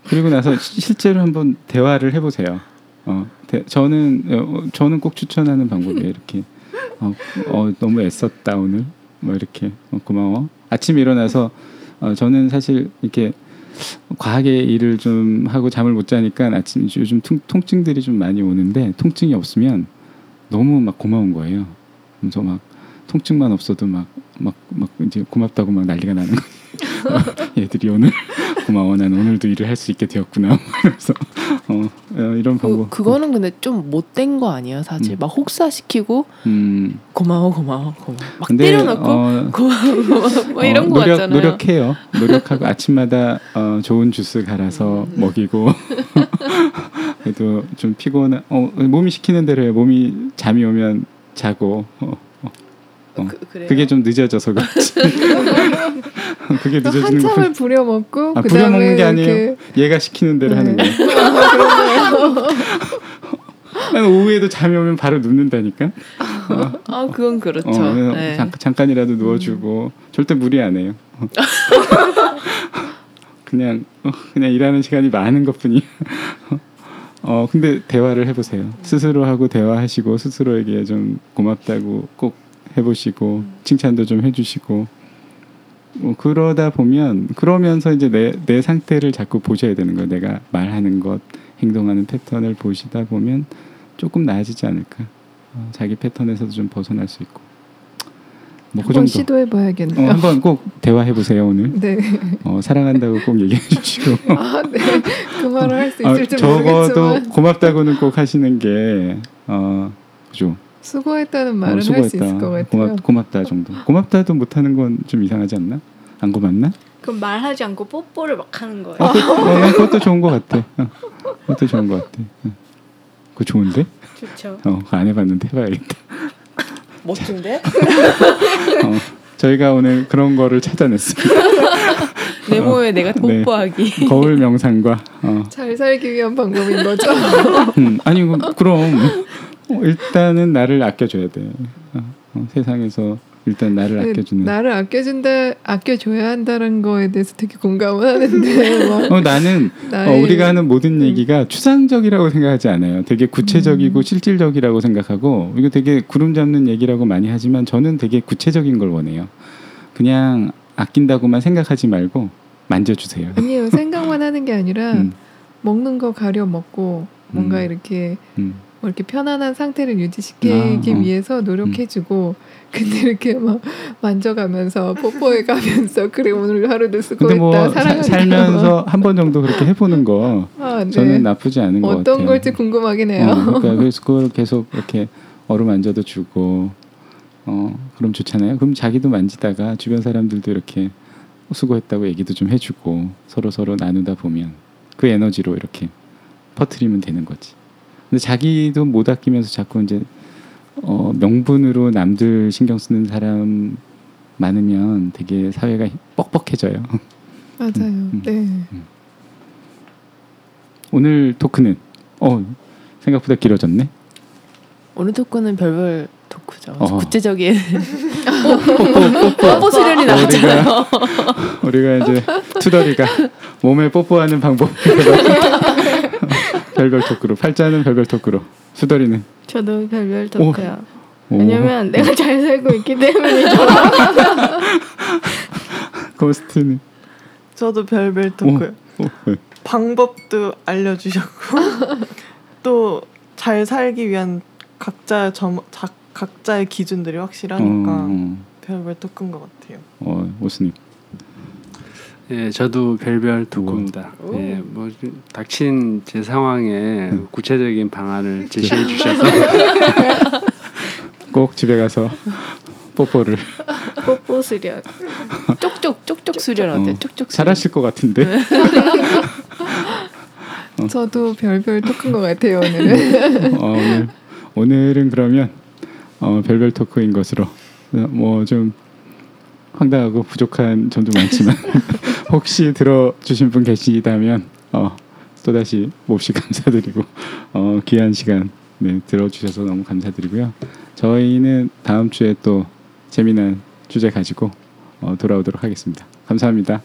그리고 나서 시- 실제로 한번 대화를 해보세요. 어 대- 저는 어, 저는 꼭 추천하는 방법이에요. 이렇게 어, 어 너무 애썼다 오늘 뭐 이렇게 어, 고마워. 아침에 일어나서 어, 저는 사실 이렇게 과하게 일을 좀 하고 잠을 못 자니까 아침 요즘 통, 통증들이 좀 많이 오는데 통증이 없으면 너무 막 고마운 거예요. 그래서 막 통증만 없어도 막 막 막 이제 고맙다고 막 난리가 나는 거예요. 얘들이 오늘 고마워 난 오늘도 일을 할 수 있게 되었구나. 그래서 어, 어, 이런 그, 방법. 그거는 근데 좀 못된 거 아니에요 사실 음. 막 혹사시키고 음. 고마워 고마워 고마워 막 근데, 때려놓고 어, 고마워 고마워 뭐 이런 어, 거 노력, 같잖아요 노력해요. 노력하고 아침마다 어, 좋은 주스 갈아서 음. 먹이고 그래도 좀 피곤한 어, 몸이 시키는 대로 해요. 몸이 잠이 오면 자고 어, 어. 그, 그래요? 그게 좀 늦어져서 그렇지. 그게 또 늦어지는 거 한참을 부려 먹고 아, 그 부려 먹는 다음에 게 아니에요. 이렇게 얘가 시키는 대로 네. 하는 거예요. 난 오후에도 잠이 오면 바로 눕는다니까. 어, 아 그건 그렇죠 어, 네. 잠, 잠깐 이라도 누워주고 절대 무리 안 해요. 어. 그냥 어, 그냥 일하는 시간이 많은 것뿐이야. 어 근데 대화를 해보세요. 스스로 하고 대화하시고 스스로에게 좀 고맙다고 꼭 해보시고 칭찬도 좀 해주시고 뭐 그러다 보면 그러면서 이제 내 내 상태를 자꾸 보셔야 되는 거예요. 내가 말하는 것, 행동하는 패턴을 보시다 보면 조금 나아지지 않을까. 어, 자기 패턴에서도 좀 벗어날 수 있고. 뭐그 한번 정도. 시도해봐야겠네요. 어, 한번 꼭 대화해 보세요 오늘. 네. 어, 사랑한다고 꼭 얘기해 주시고. 아, 네. 그 말을 할수 어, 있을지 적어도 모르겠지만 고맙다고는 꼭 하시는 게 어, 그죠. 수고했다는 어, 말을 할수 수고했다. 있을 것 같아요. 고맙, 고맙다 정도. 고맙다도 못하는 건 좀 이상하지 않나? 안 고맙나? 그럼 말하지 않고 뽀뽀를 막 하는 거예요. 어, 그, 어, 그것도 좋은 것 같아. 어, 그것도 좋은 것 같아. 어. 그거 좋은데? 좋죠. 어, 안 해봤는데 해봐야겠다. 멋진데 어, 저희가 오늘 그런 거를 찾아냈습니다. 내 몸에 내가 네. 뽀뽀하기 거울 명상과 어, 잘 살기 위한 방법인 거죠. 음, 아니 그- 그럼 어, 일단은 나를 아껴줘야 돼. 어, 어, 세상에서 일단 나를 네, 아껴주는. 나를 아껴준다, 아껴줘야 한다는 거에 대해서 되게 공감을 하는데 막 어, 나는 어, 나의 우리가 하는 모든 음. 얘기가 추상적이라고 생각하지 않아요. 되게 구체적이고 음. 실질적이라고 생각하고 이거 되게 구름 잡는 얘기라고 많이 하지만 저는 되게 구체적인 걸 원해요. 그냥 아낀다고만 생각하지 말고 만져주세요. 아니에요. 생각만 하는 게 아니라 음, 먹는 거 가려 먹고 뭔가 음. 이렇게 음. 뭐 이렇게 편안한 상태를 유지시키기 아, 어. 위해서 노력해주고 근데 이렇게 막 만져가면서 뽀뽀해가면서 그래 오늘 하루도 근데 수고했다 뭐 사- 사랑한다 살면서 한 번 정도 그렇게 해보는 거 아, 네. 저는 나쁘지 않은 것 같아요. 어떤 걸지 궁금하긴 해요. 어, 그러니까 그래서 그걸 계속 이렇게 어루만져도 주고 어 그럼 좋잖아요. 그럼 자기도 만지다가 주변 사람들도 이렇게 수고했다고 얘기도 좀 해주고 서로 서로 나누다 보면 그 에너지로 이렇게 퍼트리면 되는 거지. 근데 자기도 못 아끼면서 자꾸 이제 어, 명분으로 남들 신경 쓰는 사람 많으면 되게 사회가 뻑뻑해져요. 맞아요. 음. 네. 오늘 토크는 어 생각보다 길어졌네. 오늘 토크는 별별 토크죠 어. 구체적인 뽀뽀 수련이 나왔잖아요 우리가 이제 투덜이가 몸에 뽀뽀하는 방법 별별 토크로 팔자는 별별 토크로 수덜이는 저도 별별 토크요. 오, 왜냐면 내가 잘 살고 있기 때문이죠. 고스트는 저도 별별 토크요. 어, 왜? 방법도 알려주셨고 또 잘 살기 위한 각자의 점, 자, 각자의 기준들이 확실하니까 어, 별별 토크인 것 같아요. 어, 오스님 예, 저도 별별 토크입니다. 예, 뭐 닥친 제 상황에 구체적인 방안을 제시해 주셔서. 꼭 집에 가서 뽀뽀를. 뽀뽀 수련. 쪽쪽 쪽쪽 수련 어때 어, 쪽쪽 수련. 잘하실 것 같은데. 저도 별별 토크인 것 같아요 오늘은. 어, 오늘. 오늘은 그러면 어, 별별 토크인 것으로 뭐 좀 황당하고 부족한 점도 많지만 혹시 들어주신 분 계시다면 어, 또 다시 몹시 감사드리고 어, 귀한 시간 네, 들어주셔서 너무 감사드리고요. 저희는 다음 주에 또 재미난 주제 가지고 어, 돌아오도록 하겠습니다. 감사합니다.